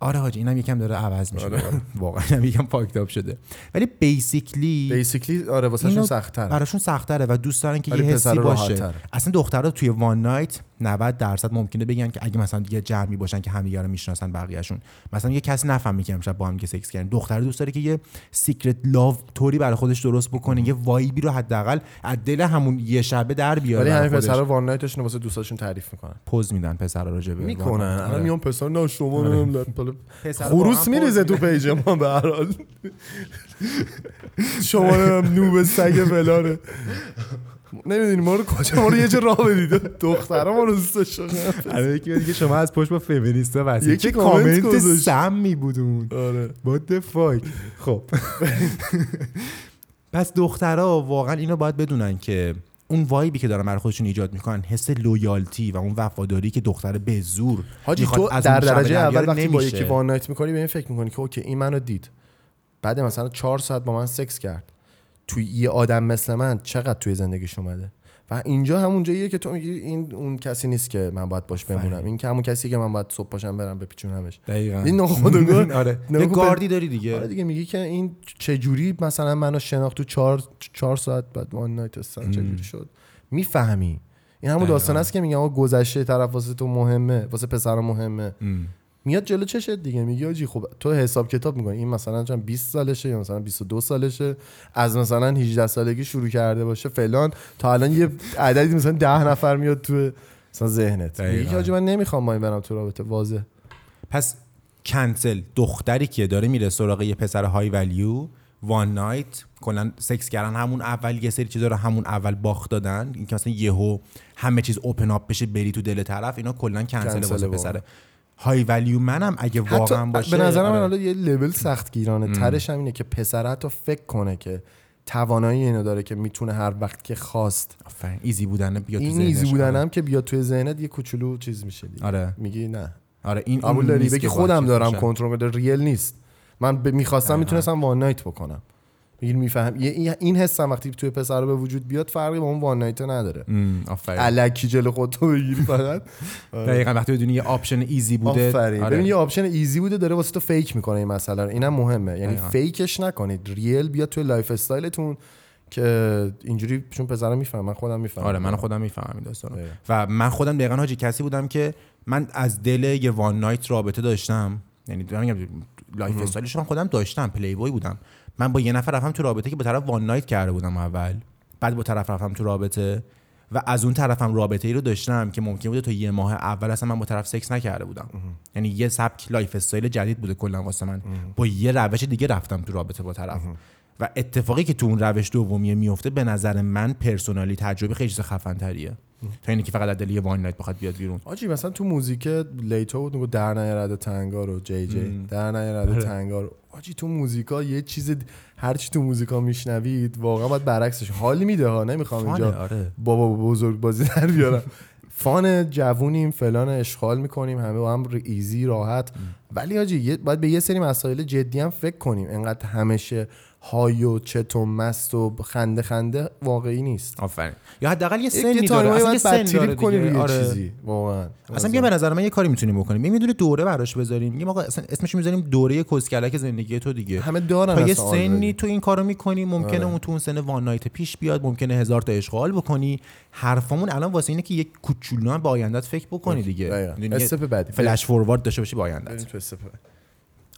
آره حاجی اینم یکم داره عوض میشه. آره. واقعا هم یکم پاکت شده. ولی basically basically آره واسه اینو سخت‌تر براشون سختره و دوست دارن که ولی یه حسی باشه. اصلا دخترها توی one night 90 درصد ممکنه بگن که اگه مثلا یه جمعی باشن که همدیگه رو می‌شناسن بقیه‌شون. مثلا یه کسی نفهمی که امشب با هم دیگه سکس کردن. دختر دوست داره که یه secret love توری برای خودش درست بکنه یه vibe ی رو حداقل از دل همون یه شبه در بیاره ولی همین. پسرا one night شون واسه دوستاشون تعریف می‌کنن. پوز میدن پسرا راجع به می‌کنن. one night. میون پسر نه شما پسرا خروس میریزه تو پیج ما به هر حال. شما نوب سگ فلانه. نمی‌دونی ما رو کجا ما رو یه جا راه بدید. دخترا ما رو دوست داشتن. الان یکی دیگه شما از پشت با فمینیستا واسه یکی کامنت کامنت گذاشت. سمی بود اون آره. What خب. پس دخترها واقعا اینو باید بدونن که اون وایبی که دارن برای خودشون ایجاد می‌کنن حس لویالتی و اون وفاداری که دختر به زور حاجی تو از در درجه در اول وقتی با. یکی وان نایت می‌کنی به این فکر می‌کنی که اوکی این منو دید. بعد مثلا چهار ساعت با من سکس کرد. توی یه آدم مثل من چقدر توی زندگیش اومده. و اینجا همون جاییه که تو میگی این اون کسی نیست که من باید باش بمونم. این که همون کسی که من باید صبح پاشم برم بپیچونمش. دقیقاً. این ناخودآگاه آره. یه گاردی داری دیگه. آره دیگه میگی که این چه جوری مثلا منو شناخت؟ تو چهار چهار ساعت بعد وان نایت استن چه جوری شد؟ می‌فهمی. این همون. داستان است که میگم گذشته طرف واسه تو مهمه واسه پسر مهمه. ام. میاد جلو چشت دیگه میگی آجی خب تو حساب کتاب می‌کنی این مثلا چند 20 سالشه یا مثلا 22 سالشه از مثلا 18 سالگی شروع کرده باشه فلان تا الان یه عددی مثلا 10 نفر میاد تو مثلا ذهنت. که آجی من نمی‌خوام با این برم تو رابطه واضح پس کنسل دختری که داره میره سراغ یه پسر های ولیو وان نایت کلا سکس کردن همون اول یه سری چیزا رو همون اول باخت دادن این که مثلا یهو همه چیز open up بشه بری تو دل طرف اینا کلا کنسل واسه. پسره های ولیو منم اگه واقعا باشه به نظر من آره. حالا یه لول سخت گیرانه ترش هم اینه که پسر حتی فکر کنه که توانایی اینو داره که می‌تونه هر وقت که خواست آفرین easy بودن بیاد تو این easy ذهنش. بودن آره. هم که بیاد توی ذهنت یه کوچولو چیز میشه دیگه. آره میگی نه آره این قبول داری بگی که خودم دارم. کنترل real نیست من ب- می‌خواستم. می‌تونستم one night بکنم میگی میفهم این حس هم وقتی توی پسر به وجود بیاد فرقی با اون one night نداره. آفرین. الکی جلو خودتو بگیری فقط. دقیقا وقتی بدونی یه option easy بوده آفرین. آره. ببین یه option easy بوده داره واسه تو fake می‌کنه این مسئله رو. اینم مهمه. یعنی. fake ش نکنید. real بیاد توی lifestyle تون که اینجوری چون پسرا می‌فهمن من خودم می‌فهمم. آره من خودم می‌فهمم این داستانو. و من خودم دقیقا حاجی کسی بودم که من از دل یه one night رابطه داشتم. یعنی دارم میگم lifestyle ش من خودم داشتم پلی بوی بودم. من با یه نفر رفتم تو رابطه که با طرف one night کرده بودم اول. بعد با طرف رفتم تو رابطه و از اون طرفم رابطه ای رو داشتم که ممکن بوده تا یه ماه اول اصلا من با طرف سکس نکرده بودم. یعنی یه سبک lifestyle جدید بوده کلا واسه من. با یه روش دیگه رفتم تو رابطه با طرف. و اتفاقی که تو اون روش دومیه میفته به نظر من personally تجربه خیلی چیز خفن تریه تا اینکه فقط از دل یه one night بخواد بیاد بیرون. آجی مثلا تو موزیک لیتو بود در نیارد تنگا رو جی جی. در نیارد آره. تنگا رو. آجی تو موزیکا یه چیز هر چی تو موزیکا میشنوید واقعا باید برعکسش. حال میده ها نمی‌خوام اینجا آره. بابا بزرگ بازی در بیارم. فان جوونیم فلان اشغال می‌کنیم همه با هم ایزی راحت. ولی آجی باید به یه سری مسائل جدی هم فکر کنیم. انقدر همیشه های و چت و مست و خنده خنده واقعی نیست. آفرین. یا حداقل یه یه سنی داره. اصلا یه سن داره دیگه. یه آره. چیزی. واقعا. اصلا بیا به نظر من یه کاری می‌تونیم بکنیم یه می‌دونه دوره براش بذاریم. میگیم آقا اصلا اسمش می‌ذاریم دوره کسکلک زندگی تو دیگه. همه دارن تا یه سنی. تو این کارو می‌کنی ممکنه آره. اون تو اون سن وان نایت پیش بیاد ممکنه هزار تا اشغال بکنی. حرفمون الان واسه اینه که یک کوچولو هم به آیندت فکر بکنی دیگه. یه استپ بعدی. فلش فوروارد داشته باشی به آیندت بریم تو استپ بعدی.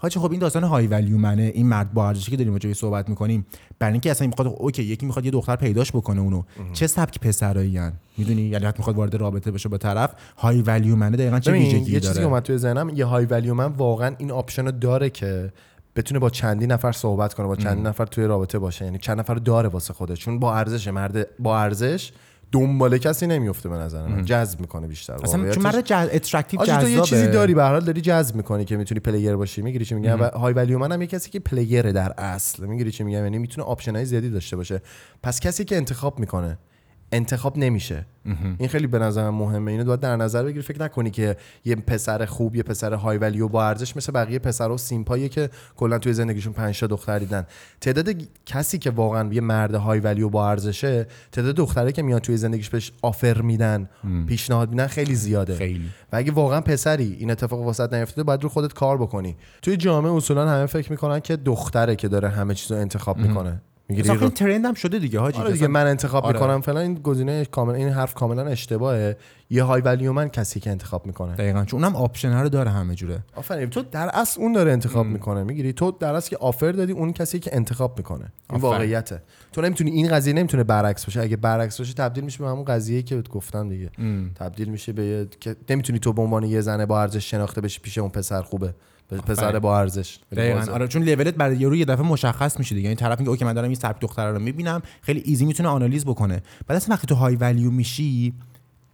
حاجی خب این داستان های ولیو منه این مرد با ارزشی که داریم راجعش صحبت می‌کنیم. برای اینکه اصلا می‌خواد اوکی یکی می‌خواد یه دختر پیداش بکنه اونو. چه سبک پسرایی ان می‌دونی؟ یعنی حتی می‌خواد وارد رابطه بشه با طرف high value man ه دقیقاً چه ویژگی یه چیزی که داره اومد توی ذهنم یه high value man واقعا این option رو داره که بتونه با چندین نفر صحبت کنه با چندین نفر توی رابطه باشه. یعنی چند نفر داره واسه خودش. چون با ارزش مرد با ارزش دنبال کسی نمیفته به نظر من. جذب می‌کنه بیشتر اصلا چون. مرد جز... attractive حاجی تو یه چیزی داری به هر حال داری جذب می‌کنی که می‌تونی player باشی. می‌گیری چی میگم؟ و high value man هم یه کسی که player ه در اصل. می‌گیری چی میگم؟ یعنی می‌تونه option های زیادی داشته باشه. پس کسی که انتخاب می‌کنه انتخاب نمیشه. این خیلی به نظر مهمه. اینو باید در نظر بگیری. فکر نکنی که یه پسر خوب یه پسر های ولیو با ارزش مثل بقیه پسرها و سیمپاییه که کلا توی زندگیشون 5 تا دختر دیدن. تعداد کسی که واقعا یه مرد های ولیو با ارزشه تعداد دختره که میاد توی زندگیش بهش آفر میدن پیشنهاد میدن خیلی زیاده. خیلی. و اگه واقعا پسری این اتفاق واسط نیفتاده باید رو خودت کار بکنی. توی جامعه اصولا همه فکر می‌کنن که دختره که داره همه چیز رو انتخاب می‌کنه. می‌گیری این trend هم شده دیگه حاجی. آره دیگه من انتخاب آره. می‌کنم فلان این گزینه کامل این حرف کاملا اشتباهه. یه high value man کسی که انتخاب می‌کنه. دقیقاً چون اونم option رو داره همه جوره. آفرین تو در اصل اون داره انتخاب می‌کنه. می‌گیری تو در اصل که offer دادی اون کسی که انتخاب می‌کنه. این آفرین. واقعیته. تو نمی‌تونی این قضیه نمی‌تونه برعکس باشه. اگه برعکس باشه تبدیل میشه به همون قضیه که بهت گفتم دیگه. تبدیل میشه به که نمی‌تونی تو به عنوان یه زنه با ارزش شناخته بشی پیش اون پسر خوبه. به پسر با ارزش. دقیقاً. آره چون لولت برای یارو یه دفعه مشخص میشه دیگه. این طرف میگه okay من دارم این سبک دختره رو می‌بینم. خیلی easy می‌تونه آنالیز بکنه. بعد اصلا وقتی تو high value میشی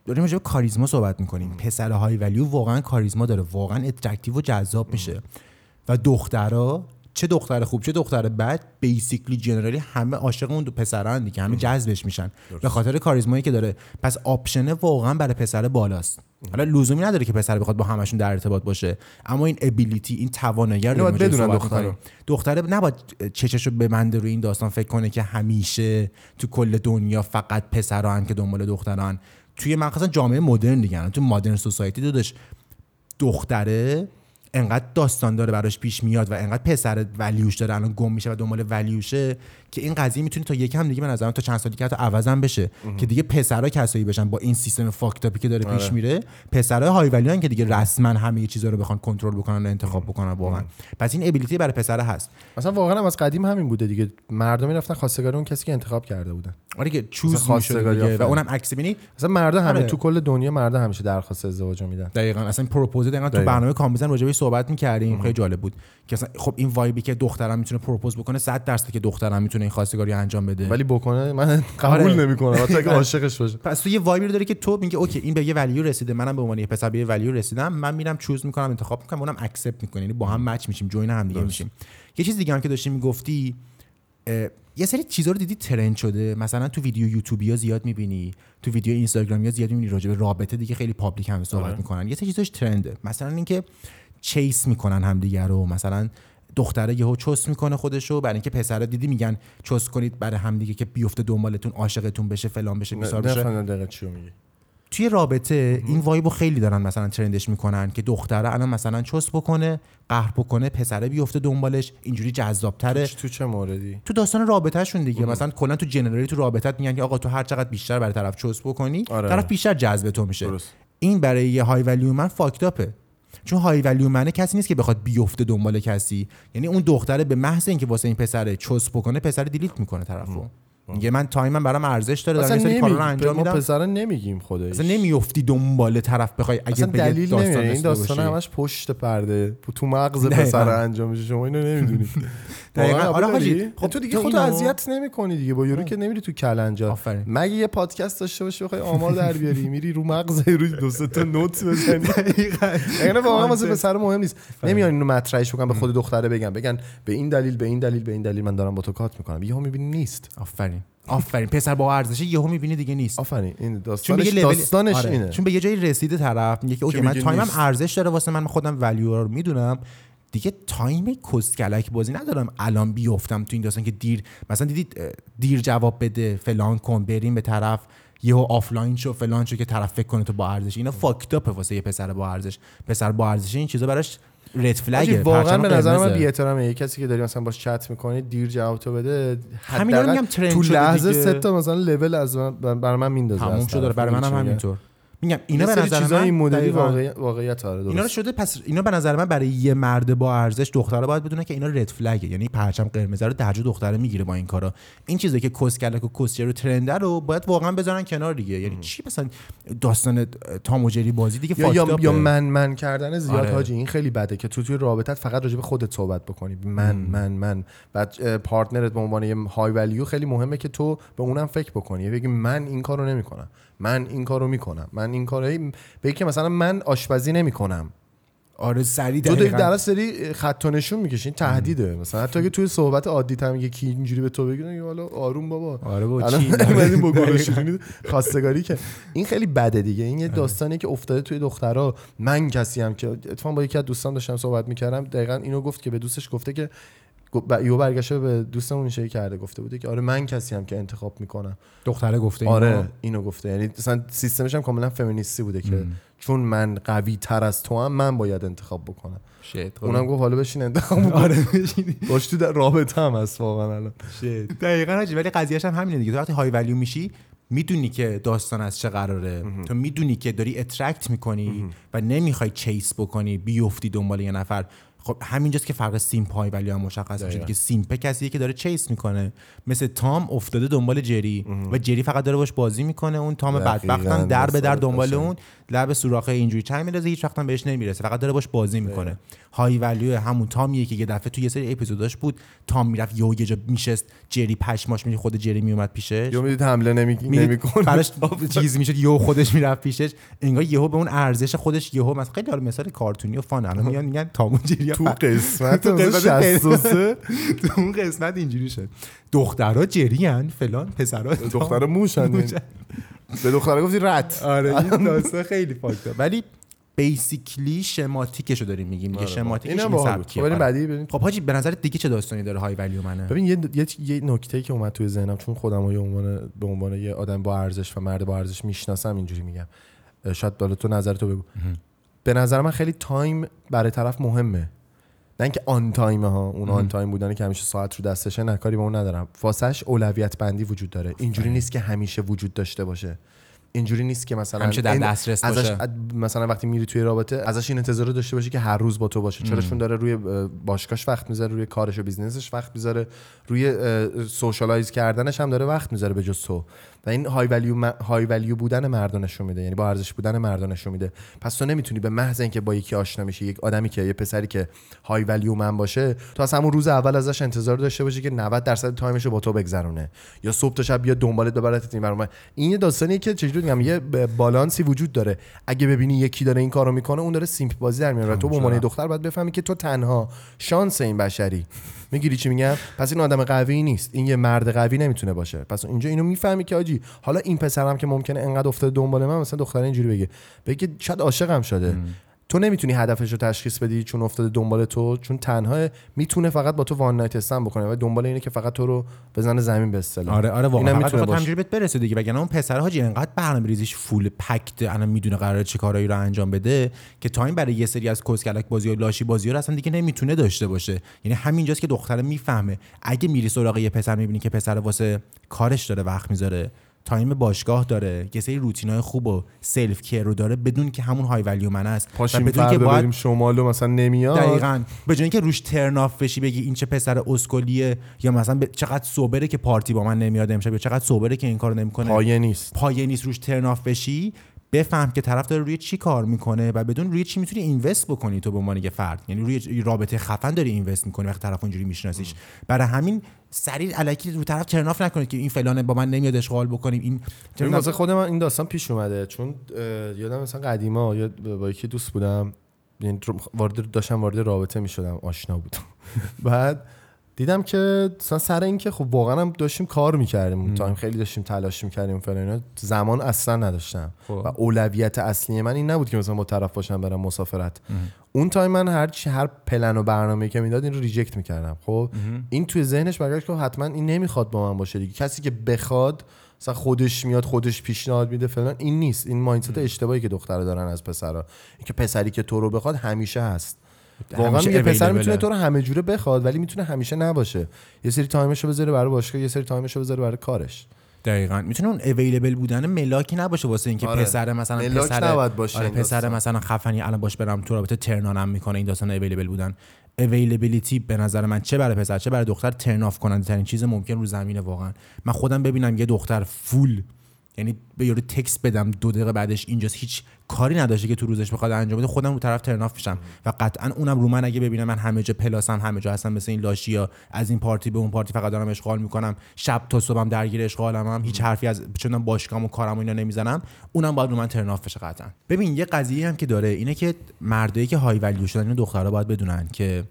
داریم راجع به کاریزما صحبت می‌کنیم. پسر high value واقعا کاریزما داره. واقعا attractive و جذاب میشه. و دخترا چه دختر خوب چه دختر بد basically generally همه عاشق اون دو پسران دیگه همه جذبش میشن. به خاطر کاریزمایی که داره. پس option ه واقعا برای پسر بالاست. حالا لزومی نداره که پسر بخواد با همشون در ارتباط باشه. اما این ابیلیتی این توانایی رو بدونن. می‌کنیم. دختره نباید چششو ببنده روی این داستان فکر کنه که همیشه تو کل دنیا فقط پسران که دنبال دختران. توی مخصوصا جامعه مدرن دیگه تو مدرن سوسایتی دادش دختره انقدر داستان داره براش پیش میاد و انقدر پسر ولیوش داره الان گم میشه و دنبال ولیوشه که این قضیه می‌تونه تا یکم دیگه به نظرم تا چند سال دیگه حتی عوضم بشه که دیگه پسرا کسایی بشن با این سیستم fucked upای که داره پیش آره. میره پسرای high value که دیگه رسما همه چیزا رو بخوان کنترل بکنن و انتخاب بکنن واقعا. پس این ability برای پسر هست. مثلا واقعا هم از قدیم همین بوده دیگه. مردم می‌رفتن خواستگاری اون کسی که انتخاب کرده بودن. آره که choose خواستگاری دیگه. و. اونم عکس بینی. مثلا مردا همه آره. تو کل دنیا مردا همیشه درخواست ازدواج میدن. دقیقا. اصلا propose دقیقا تو. برنامه کامبیزن راجع صحبت می‌کردیم. خیلی جالب بود. که اصلا خب این vibeی که دخترم می‌تونه propose بکنه 100 درصد که دخترم می‌تونه این خواستگاری انجام بده. ولی بکنه من قبول آره. نمی‌کنم. حتی اگه عاشقش باشه. پس تو یه vibeی رو داره که تو میگه okay این به یه value رسیده منم به عنوان یه پسر به یه value رسیدم. من میرم choose می‌کنم انتخاب می‌کنم اونم accept می‌کنه. یعنی با هم match میشیم join هم دیگه میشیم. یه چیز دیگه هم که داشتی می‌گفتی یه سری چیزا رو دیدی trend شده؟ مثلا تو ویدیو یوتیوبی ها زیاد می‌بینی تو ویدیو اینستاگرامی ها زیاد می‌بینی راجع به رابطه دیگه خیلی public هم صحبت آره. می‌کنن. یه سری چیزاش trende مثلا اینکه chase می‌کنن همدیگه رو مثلا دختره یهو chase می‌کنه خودشو. برای اینکه پسرا دیدی میگن chase کنید برای همدیگه که بیفته دنبالتون عاشقتون بشه فلان بشه بیسار بشه. چی میگی. توی رابطه این vibeو خیلی دارن مثلا trendش می‌کنن که دختره الان مثلا chase بکنه قهر بکنه پسره بیفته دنبالش اینجوری جذابتره. تو چه موردی؟ تو داستان رابطهشون دیگه. مثلا کلا تو generally تو رابطت میگن که آقا تو هر چقدر بیشتر برای طرف chase بکنی آره. طرف بیشتر جذب تو میشه. درست. این برای یه high value man fucked upه چون high value manه کسی نیست که بخواد بیفته دنبال کسی. یعنی اون دختره به محض اینکه واسه این پسره chase بکنه پسر delete می‌کنه طرفو. میگه من timeم برام ارزش داره دارم سری کارا رو. انجام میدم. پسرا نمیگیم خودش. اصلا نمیافتی دنبال طرف بخوای اگه اصلا دلیل داستان این داستان. همش پشت پرده. تو مغز. پسر انجام میشه. شما اینو نمی‌دونید دقیقاً. آره حاجی،؟ خب تو دیگه اینو- اذیت نمی‌کنی دیگه با یورو که نمیری تو کلنجار آفرین. مگه یه پادکست داشته باشی بخوای آمار در بیاری؟ میری رو مغز روی دو سه تا note بزنی. اینا واقعا واسه پسر مهم نیست. نمیان اینو مطرحش بکنن به خود دختره بگن بگن به این دلیل به این دلیل به این دلیل من دارم با تو cut می‌کنم. یهو می‌بینی نیست. آفرین. آفرین. پسر با ارزش یهو می‌بینی دیگه نیست. آفرین. این چون داستانش لول- داستانش آره. اینه. چون به یه جایی رسیده طرف میگه که okay من timeم. ارزش داره واسه من خودم value رو می‌دونم. دیگه time کسکلک بازی ندارم الان بیفتم تو این داستان که دیر مثلا دیدید دیر جواب بده فلان کن بریم به طرف یهو آفلاین شو فلان شو که طرف فکر کنه تو با ارزش اینا fucked upه واسه یه پسر با ارزش پسر با ارزش این چیزا براش red flagه واقعا به نظر من قرمزه. بی احترامه یه کسی که داری مثلا باش چت می‌کنی دیر جواب تو بده حداقل میگم trend تو لحظه. سه تا مثلا لول از من برای من میندازه تموم شده طرف. برای منم؟ همینطور میگم اینا به نظر من این مدلی. واقعی- واقعیت آره اینا رو درست شده پس اینا به نظر من برای یه مرد با ارزش دختره باید بدونه که اینا رد فلگه یعنی پرچم قرمز رو درجه دختره می‌گیره با این کارا. این چیزی که کسکلک و کسچه رو ترنده رو باید واقعا بذارن کنار دیگه. یعنی چی مثلا داستان تام و جری بازی دیگه یا یا, یا. من من کردن زیاد آره. حاجی این خیلی بده که تو توی رابطت فقط راجع به خودت صحبت بکنی. من من من. بعد پارتنرت به عنوان یه های ولیو خیلی مهمه که تو به اونم فکر بکنی. بگی من این کارو نمی‌کنم. من این کارو می‌کنم. من این کارو بگی که مثلا من آشپزی نمی‌کنم. آره سری تو داری دقیقاً. در داری خط و نشون می‌کشی این تهدیده مثلا حتی که توی صحبت عادی هم میگه کی اینجوری به تو بگه حالا آروم بابا. آره چی؟ با. شیرینی خواستگاری که این خیلی بده دیگه. این یه داستانی که افتاده توی دخترها. من کسی هم که اتفاقا با یکی از دوستان داشتم صحبت می‌کردم. دقیقا اینو گفت که به دوستش گفته که یهو برگشته به دوستمون شکلی کرده گفته بوده که آره من کسی هم که انتخاب می‌کنم. دختره گفته اینو. آره اینو گفته. یعنی مثلا سیستمش هم کاملا فمینیستی بوده که چون من قوی تر از تو هم من باید انتخاب بکنم. shit اونم گفت حالا بشین انتخاب بکن. آره باش تو در رابطه هم هست واقعا الان. دقیقا حاجی ولی قضیهش هم همینه دیگه. تو وقتی high value میشی می‌دونی که داستان از چه قراره. تو می‌دونی که داری attract می‌کنی و نمی‌خوای chase بکنی بیفتی دنبال یه نفر. خب همینجاست که فرق simp high value هم مشخص میشه. دقیقاً. دیگه simp کسیه که داره chase می‌کنه. مثل تام افتاده دنبال جری. و جری فقط داره باش بازی می‌کنه. اون تام بدبختم در به در دنبال قشنگ. اون لب سوراخ اینجوری چند میندازه هیچ وقت هم بهش نمی‌رسه. فقط داره باش بازی می‌کنه. های ولیو همون تامیه که یه دفعه تو یه سری اپیزوداش بود تام می‌رفت یهو یه جا میشست جری پشماش می خود جری میومد پیشش. یا می‌دید حمله نمی می‌دید نمی‌کنه. براش چیز می‌شد یهو خودش می‌رفت پیشش. انگار یهو به اون ارزش خودش یهو مثلا خیلی داره مثال کارتونی و فان. الان میگن تام و جری تو قسمت تو قسمت 63 تو اون قسمت اینجوری شد. دخترها جری ان فلان پسرها دختر موشن. به دختر گفتی رد. آره این داستان خیلی فاکتا ولی بیسیکلی شماتیکشو داریم میگیم. دیگه شماتیکش اینم این باحال بود. سبکیه خب آره. بعدی بریم. خب حاجی به نظر دیگه چه داستانی داره های ولیو منه؟ ببین یه یه, یه نکته که اومد توی ذهنم چون خودم یه عنوان به عنوان یه آدم با ارزش و مرد با ارزش می‌شناسم اینجوری میگم. شاید بالا تو نظر تو بگو به نظر من خیلی تایم برای طرف مهمه. نه اینکه on timeه ها اون on time بودن که همیشه ساعت رو دستشه نه کاری به اون ندارم. واسش اولویت بندی وجود داره. اینجوری نیست که همیشه وجود داشته باشه. اینجوری نیست که مثلا همیشه در دسترس باشه. مثلا وقتی میری توی رابطه ازش این انتظار رو داشته باشی که هر روز با تو باشه. چرا؟ چون داره روی اه، باشگاهش وقت می‌ذاره روی کارش و businessش وقت می‌ذاره. روی socialize کردنش هم داره وقت می‌ذاره به جز تو. و این های ولیو های ولیو بودن مردو نشون میده. یعنی با ارزش بودن مردو نشون میده. پس تو نمی‌تونی به محض اینکه با یکی آشنا میشی یک آدمی که یه پسری که high value man باشه تو از همون روز اول ازش انتظار داشته باشی که 90 درصد timeش رو با تو بگذرونه. یا صبح تا شب بیاد دنبالت ببرت این برام این یه داستانیه که چجوری میگم یه balanceی وجود داره. اگه ببینی یکی داره این کارو می‌کنه اون داره simp بازی در میاره. تو به عنوان دختر باید بفهمی که تو تنها شانس این بشری. می‌گیری چی میگم؟ پس این آدم قوی نیست. این یه مرد قوی نمی‌تونه باشه. پس اینجا اینو می‌فهمی که آجی حالا این پسرم که ممکنه انقدر افتاده دنبال من مثلا دختر اینجوری بگه. بگه شاید عاشقم شده. تو نمی‌تونی هدفش رو تشخیص بدی چون افتاده دنبال تو چون تنها می‌تونه فقط با تو one night stand بکنه و دنبال اینه که فقط تو رو بزنه زمین به اصطلاح. آره آره واقعا. فقط می‌تونه. همجوری بهت برسه دیگه. وگرنه اون پسر حاجی انقدر برنامه ریزیش full packed الان می‌دونه قراره چه کارایی رو انجام بده که time برای یه سری از کسکلک بازی و لاشی بازی رو اصلا دیگه نمی‌تونه داشته باشه. یعنی همینجاست که دختره می‌فهمه. اگه میری سراغ یه پسر می‌بینی که پسر واسه کارش داره وقت می‌ذاره time باشگاه داره یه سری routineای خوب و self care رو داره بدون که همون high value man است. و بدون که باید بریم شمال و مثلا نمیاد؟ دقیقا. به جای اینکه روش turn off بشی بگی این چه پسر اسکلیه یا مثلا به- چقدر صبره که پارتی با من نمیاد امشب یا چقدر صبره که این کارو نمی‌کنه. پایه نیست. پایه نیست روش turn off بشی. بفهم که طرف داره روی چی کار می‌کنه و بدون روی چی می‌تونی invest بکنی تو به عنوان یه فرد. یعنی روی رابطه خفن داری invest می‌کنی وقتی طرف اونجوری میشناسیش. برای همین سریع الکی رو طرف ترناف نکنید که این فلانه با من نمیاد اشغال بکنیم. این ببین واسه خود من این داستان پیش اومده. چون یادم مثلا قدیما یا با یکی دوست بودم. یعنی وارد داشتم وارد رابطه می‌شدم. آشنا بودم. بعد دیدم که مثلا سر اینکه خب واقعا هم داشتیم کار می‌کردیم اون تایم. خیلی داشتیم تلاش می‌کردیم فلان زمان اصلا نداشتم. خب. و اولویت اصلی من این نبود که مثلا با طرف باشم برم مسافرت. اون time من هر چی هر پلن و برنامه‌ای که می‌داد این رو reject می‌کردم. خب این توی ذهنش برگشت که حتما این نمی‌خواد با من باشه دیگه. کسی که بخواد مثلا خودش میاد خودش پیشنهاد میده فلان این نیست. این mindset اشتباهی که دخترها دارن از پسرا اینکه پسری که تو رو بخواد همیشه هست. واقعا یه پسر. می‌تونه تو رو همه جوره بخواد ولی می‌تونه همیشه نباشه یه سری time شو بذاره برای باشگاه یه سری time شو بذاره برای کارش دقیقا می‌تونه اون available بودن ملاکی نباشه واسه اینکه آره. پسر مثلا ملاک پسر باشه آره پسر. مثلا خفنی الان باش برم تو رابطه turn on م می‌کنه این داستان available بودن availability به نظر من چه برای پسر چه برای دختر turn off کننده ترین چیز ممکن رو زمینه واقعا من خودم ببینم یه دختر full یعنی به یارو text بدم دو دقیقه بعدش اینجاست هیچ کاری نداشته که تو روزش بخواد انجام بده. خودم رو طرف turn off میشم و قطعا اونم رو من اگه ببینم من همه جا پلاسم همه جا هستم مثل این لاشیا از این پارتی به اون پارتی فقط دارم اشغال می‌کنم. شب تا صبحم درگیر اشغالم هم هیچ حرفی از چون باشگاهم و کارم و اینا نمی‌زنم. اونم باید رو من turn off بشه قطعا. ببین یه قضیه هم که داره اینه که مردایی که high value شدن اینو دخترها باید بدونن که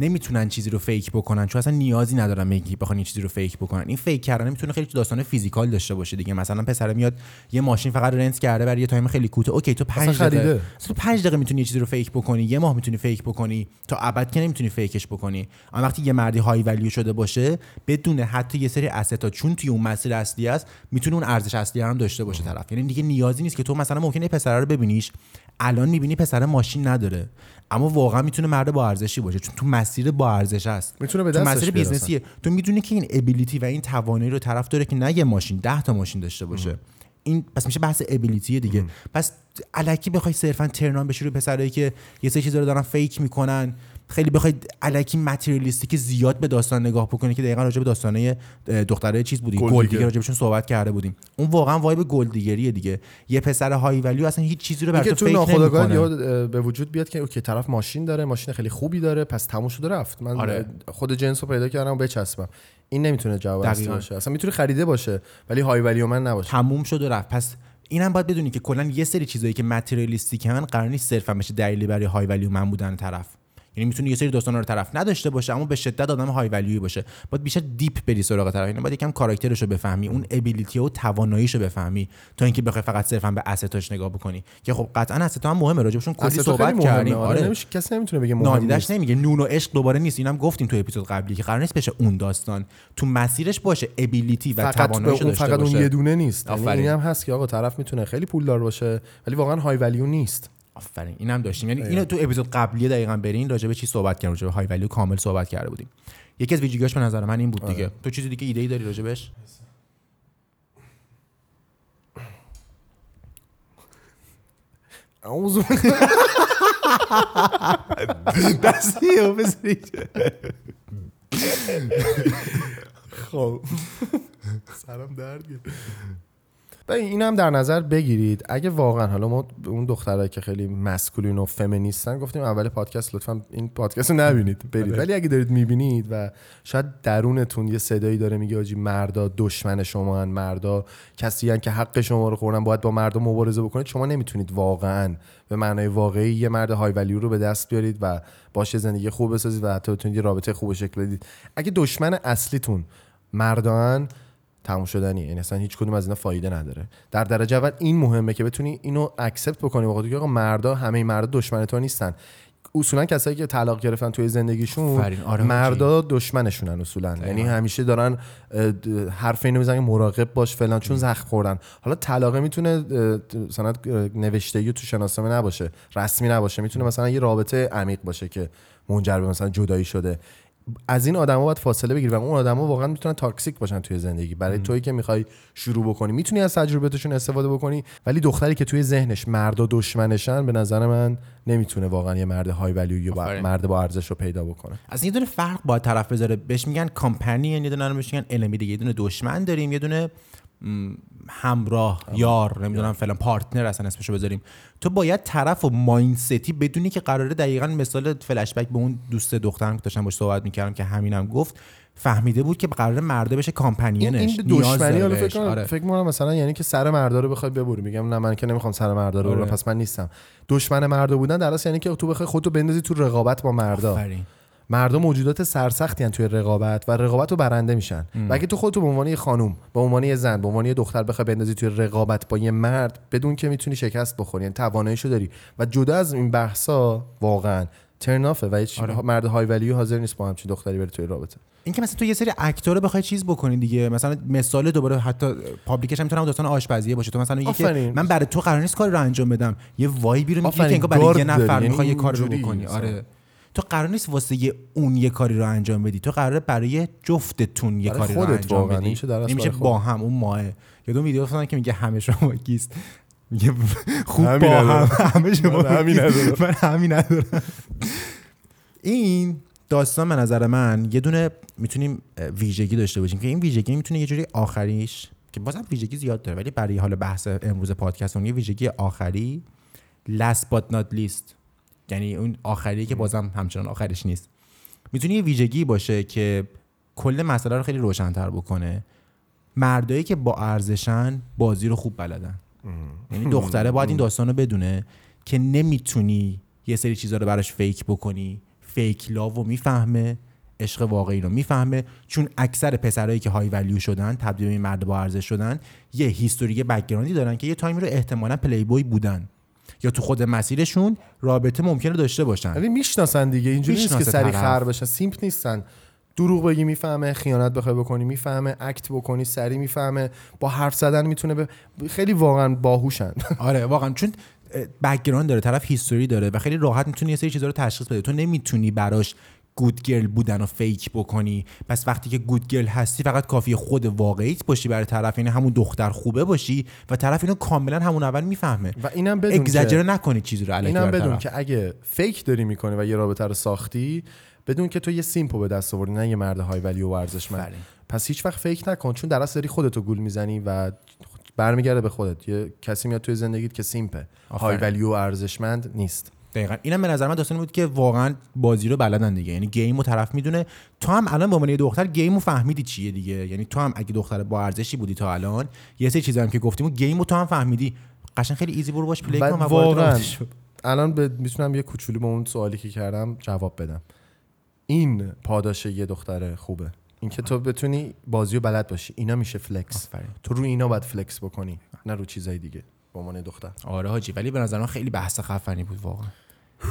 نمی‌تونن چیزی رو fake بکنن چون اصلا نیازی ندارن میگی بخوان یه چیزی رو fake بکنن. این فیک کردن می‌تونه خیلی داستان physical داشته باشه دیگه. مثلا پسر میاد یه ماشین فقط rent کرده برای یه time خیلی کوتاه. okay تو 5 اصلا دقیقه. تو 5 دقیقه می‌تونی یه چیزی رو fake بکنی یه ماه می‌تونی fake بکنی تا ابد که نمی‌تونی fake ش بکنی. اما وقتی یه مردی high value شده باشه بدون حتی یه سری stuff چون توی اون مسیر اصلی است می‌تونه اون ارزش اصلی هم داشته باشه طرف. یعنی دیگه نیازی نیست که تو مثلا ممکنه پسر رو ببینیش. الان می‌بینی پسر ماشین نداره. اما واقعا می‌تونه مرد با ارزشی باشه. چون تو مسیر با ارزش است می‌تونه به تو مسیر. business یه تو می‌دونی که این ability و این توانایی رو طرف داره که نه یه ماشین ده تا ماشین داشته باشه. این پس میشه بحث ability دیگه. پس الکی بخوای صرفا turn on بشی رو پسرایی که یه سری چیزا رو دارن fake می‌کنن. خیلی بخوای الکی materialistic زیاد به داستان نگاه بکنی که دقیقا راجع به داستانه دختره چیز بودی gold digger. دیگه. راجع صحبت کرده بودیم. اون واقعا vibe gold digger یه دیگه. یه پسر high value اصلا هیچ چیزی رو fake ناخودآگاه نمی‌کنه. یا به وجود بیاد که okay طرف ماشین داره ماشین خیلی خوبی داره پس تموم شده رفت من آره. خود جنس رو پیدا کردم و بچسبم. این نمی‌تونه جواب اصلی. باشه. اصلا می‌تونه خریده باشه ولی high value man نباشه. تموم شد و رفت. پس اینم باید بدونی که کلا یه سری چیزایی که materialistic ن قرار نیست صرفا بشه دلیلی برای high value man بودن طرف. یعنی می‌تونه یه سری داستانا رو طرف نداشته باشه اما به شدت آدم high value ی باشه. باید بیشتر deep بری سراغ طرف. یعنی باید یکم کاراکترش رو بفهمی اون ability و تواناییش رو بفهمی تا اینکه بخوای فقط صرفا به اسستاش نگاه بکنی. که خب قطعا استا هم مهمه راجبشون کلی صحبت کردیم. آره آره. نمیشه کسی نمی‌تونه بگه مهم نادیدش نیست. نمیگه. نون و عشق دوباره نیست. اینم گفتیم تو اپیزود قبلی که قرار نیست بشه اون داستان تو مسیرش باشه ابیلیتی و تواناییش اون داشته فقط اون باشه. یه دونه نیست. یعنی. این هم هست که آقا طرف می‌تونه خیلی پولدار باشه ولی واقعا های ولیو نیست. آفرین. اینم داشتیم. یعنی اینو تو اپیزود قبلی دقیقا برین راجع به چی صحبت کردیم؟ راجع به های ولیو کامل صحبت کرده بودیم. یکی از ویژگیاش به نظر من این بود دیگه. تو چیزی دیگه ایده ای داری راجبش؟ اعوذ دستی خب. سرم درد ببین این هم در نظر بگیرید. اگه واقعا حالا ما اون دخترایی که خیلی مسکولین و فمینیستن گفتیم اول پادکست لطفا این پادکست رو نبینید برید. ولی اگه دارید می‌بینید و شاید درونتون یه صدایی داره میگه آجی مردا دشمن شما هن مردا کسی هن که حق شما رو خوردن باید با مردم مبارزه بکنید. شما نمی‌تونید واقعا به معنای واقعی یه مرد های ولیو رو به دست بیارید و باشه زندگی خوب بسازید و حتی بتونید یه رابطه خوب شکل بدید. اگه دشمن اصلیتون مردان تموم شدنی. یعنی اصلا هیچ کدوم از اینا فایده نداره. در درجه اول این مهمه که بتونی اینو اکسپت بکنی. واقعا که آقا مردا همه مردا دشمن تو نیستن. اصولا کسایی که طلاق گرفتن توی زندگیشون. آره مردا دشمنشونن اصولا. یعنی همیشه دارن حرف اینو می‌زنن مراقب باش فلان چون زخم خوردن. حالا طلاقه می‌تونه مثلا نوشتگی تو شناسنامه نباشه رسمی نباشه. می‌تونه مثلا یه رابطه عمیق باشه که منجر به مثلا جدایی شده. از این آدما باید فاصله بگیری و اون آدما واقعا می‌تونن تاکسیک باشن توی زندگی. برای تویی که می‌خوای شروع بکنی می‌تونی از تجربتشون استفاده بکنی ولی دختری که توی ذهنش مردا دشمنشن به نظر من نمی‌تونه واقعا یه مرد های ولیو یا با-. مرد با ارزش رو پیدا بکنه. از یه دونه فرق باید طرف بذاره. بهش میگن کامپنین یه دونه رو بهش میگن انمی دیگه. یه دونه دشمن داریم یه دونه همراه یار نمی‌دونم فلان پارتنر اصلا اسمشو بذاریم تو باید طرف و مایندستی بدونی که قراره دقیقا مثال فلشبک به اون دوست دخترم که داشتم باش صحبت می‌کردم که همینم گفت فهمیده بود که قراره مرده بشه این, کامپنینش این نیاز دشمنی حالا. فکر کنم آره. فکر کنم مثلا یعنی که سر مردا رو بخوای ببری میگم نه من که نمی‌خوام سر مردا رو آره. پس من نیستم دشمن مردا بودن در اصل یعنی که تو بخوای خودتو بندازی تو رقابت با مردا آفرین. مردم موجودات سرسختی هن توی رقابت و رقابت رو برنده میشن و اگه تو خودتو به عنوان یه خانوم به عنوان یه زن به عنوان یه دختر بخوای بندازی توی رقابت با یه مرد بدون که می‌تونی شکست بخوری یعنی تواناییشو داری و جدا از این بحثا واقعا ترنافه و هیچ آره. مرد های ولیو حاضر نیست با همچین دختری بره توی رابطه این که مثلا تو یه سری اکتور بخوای چیز بکنی دیگه مثلا مثال دوباره حتی پابلیکش هم می‌تونم داستان آشپزیه باشه تو مثلا میگی. من برای تو قرار نیست کاری رو انجام بدم یه وایبی رو می‌گیری که. انگار برای یه. نفر یعنی می‌خوای یه کاری رو اینجوری بکنی. آره تو قرار نیست واسه اون یه کاری رو انجام بدی. تو قراره برای جفتتون یه کاری رو انجام. بدی. این میشه در اصل این میشه برای با هم اون ماه. یه دو ویدیو افتادن که میگه همه شما گیست. میگه خوب با هم. همه شما من همین. من همین ندارم. این داستان به نظر من یه دونه می‌تونیم ویژگی داشته باشیم که این ویژگی می‌تونه یه جوری آخریش که بازم ویژگی زیاد داره ولی برای حال بحث امروز پادکست اون یه ویژگی آخری. Last but not least یعنی اون آخری که بازم همچنان آخرش نیست. می‌تونه یه ویژگی باشه که کل مسئله رو خیلی روشنتر بکنه. مردایی که با ارزشن بازی رو خوب بلدن. یعنی دختره باید این داستان رو بدونه که نمی‌تونی یه سری چیزا رو براش fake بکنی. fake love رو می‌فهمه عشق واقعی رو می‌فهمه. چون اکثر پسرایی که high value شدن تبدیل به این مرد با ارزش شدن یه history background ی دارن که یه time ی رو احتمالا پلی بوی بودن. یا تو خود مسیرشون رابطه ممکنه داشته باشن. ولی می‌شناسن دیگه اینجوری نیست که سری. خر بشن. simp نیستن. دروغ بگی می‌فهمه خیانت بخوای بکنی می‌فهمه act بکنی سری می‌فهمه با حرف زدن می‌تونه به خیلی واقعا باهوشن. آره واقعا. چون background داره طرف history داره و خیلی راحت می‌تونی یه سری چیزا رو تشخیص بده. تو نمی‌تونی براش good girl بودن و fake بکنی. پس وقتی که good girl هستی فقط کافی خود واقعیت باشی برای طرف. یعنی همون دختر خوبه باشی و طرف اینو کاملا همون اول می‌فهمه. و اینم بدون اگزاجر که نکنی چیزی رو الکی اینم بدون. که اگه fake داری می‌کنی و یه رابطه رو ساختی بدون که تو یه simp و به دست آوردی نه یه مرد high value و ارزشمند. پس هیچ وقت fake نکن چون در اصل داری خودتو گول می‌زنی و برمیگرده به خودت. یه کسی میاد توی زندگیت که simp ه. high. value و ارزشمند نیست. دقیقا. اینم به نظر من داستانی بود که واقعا بازی رو بلدن دیگه. یعنی game و طرف می‌دونه. تو هم الان به عنوان یه دختر game رو فهمیدی چیه دیگه. یعنی تو هم اگه دختر با ارزشی بودی تا الان یه سری چیزا هم که گفتیم و game رو تو هم فهمیدی. قشنگ خیلی easy برو باش play و کن و واقعا. الان به- می‌تونم یه کوچولو به اون سوالی که کردم جواب بدم. این پاداش یه دختر خوبه. اینکه تو بتونی بازی رو بلد باشی. اینا میشه فلکس آفرین. تو رو اینا باید فلکس بکنی نه رو چیزای دیگه. به عنوان دختر. آره حاجی ولی به نظر من خیلی بحث خفنی بود واقعا.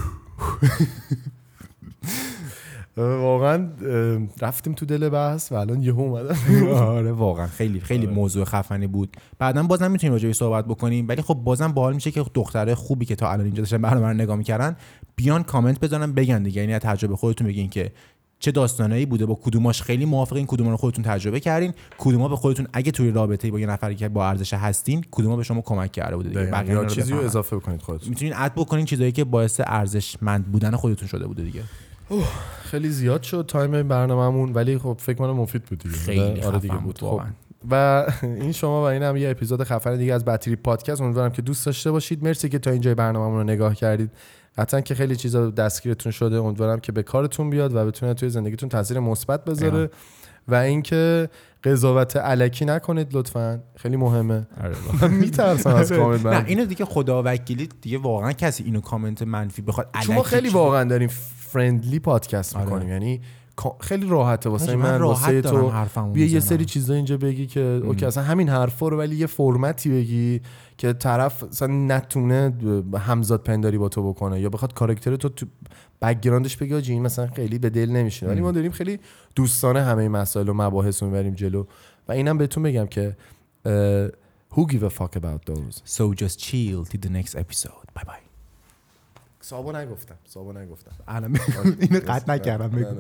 واقعا اه، رفتیم تو دل بحث و الان یهو اومدم. آره واقعا. خیلی خیلی موضوع خفنی بود. بعدا بازم می‌تونیم راجع صحبت بکنیم. ولی خب بازم باحال میشه که دختره خوبی که تا الان اینجا داشتن برنامه رو نگاه می‌کردن بیان کامنت بزنن بگن دیگه. یعنی از تجربه خودتون بگین که چه داستانایی بوده با کدوماش؟ خیلی موافقین کدوما رو خودتون تجربه کردین. کدوما به خودتون اگه توی رابطه با یه نفری که با ارزش هستین کدوما به شما کمک کرده بوده دیگه؟ بقیه رو چیزی رو. اضافه بکنید خودتون. می‌تونین add بکنین چیزایی که باعث ارزشمند بودن خودتون شده بوده دیگه. خیلی زیاد شد time برنامه‌مون ولی خب فکر کنم مفید بود دیگه. خیلی آره خفن دیگه بود. خب. و این شما و این هم یه اپیزود خفن دیگه از BADTRIP پادکست. امیدوارم که دوست داشته باشید. مرسی که تا اینجای برنامه‌مون رو نگاه کردید. قطعا که خیلی چیزا دستگیرتون شده. امیدوارم که به کارتون بیاد و بتونه توی زندگیتون تاثیر مثبت بذاره. و اینکه قضاوت الکی نکنید لطفا. خیلی مهمه. من میترسم از کامنت نه من اینو دیگه خدا وکیلی دیگه واقعا کسی اینو کامنت منفی بخواد چون ما خیلی واقعا داریم friendly پادکست آره. می‌کنیم یعنی خیلی راحته واسه حاجی، من, راحت تو بیا یه. سری چیزا اینجا بگی که okay اصلا همین حرفا رو ولی یه فرمتی بگی که طرف اصلا نتونه همزاد پنداری با تو بکنه یا بخواد کاراکتر تو تو background ش بگی حاجی این مثلا خیلی به دل نمیشه ولی ما داریم خیلی دوستانه همه این مسائل و مباحث رو می‌بریم جلو و اینم بهتون بگم که who give a fuck about those So just chill till the next episode. Bye bye. sub و نگفتم sub و نگفتم. الان اینو قطع نکردم بگو.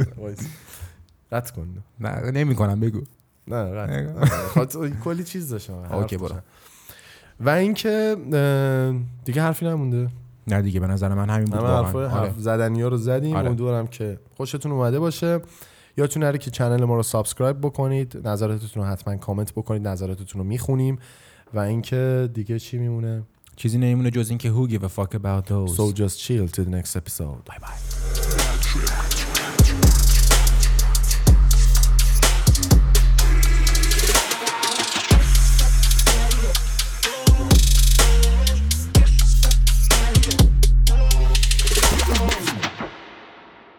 قطع کن. نه نمی‌کنم بگو. نه قطع کلی چیز داشتم okay، برو. و اینکه دیگه حرفی نمونده. نه دیگه به نظر من همین بود واقعا. آره. حرف زدنی ها رو زدیم. آره. امیدوارم که خوشتون اومده باشه. یادتون نره که channel ما رو subscribe بکنید. نظراتتون رو حتما کامنت بکنید. نظراتتون رو می‌خونیم. و اینکه دیگه چی میمونه؟ چیزی نمیمونه جز اینکه who give a fuck about those So just chill to the next episode. Bye bye. trip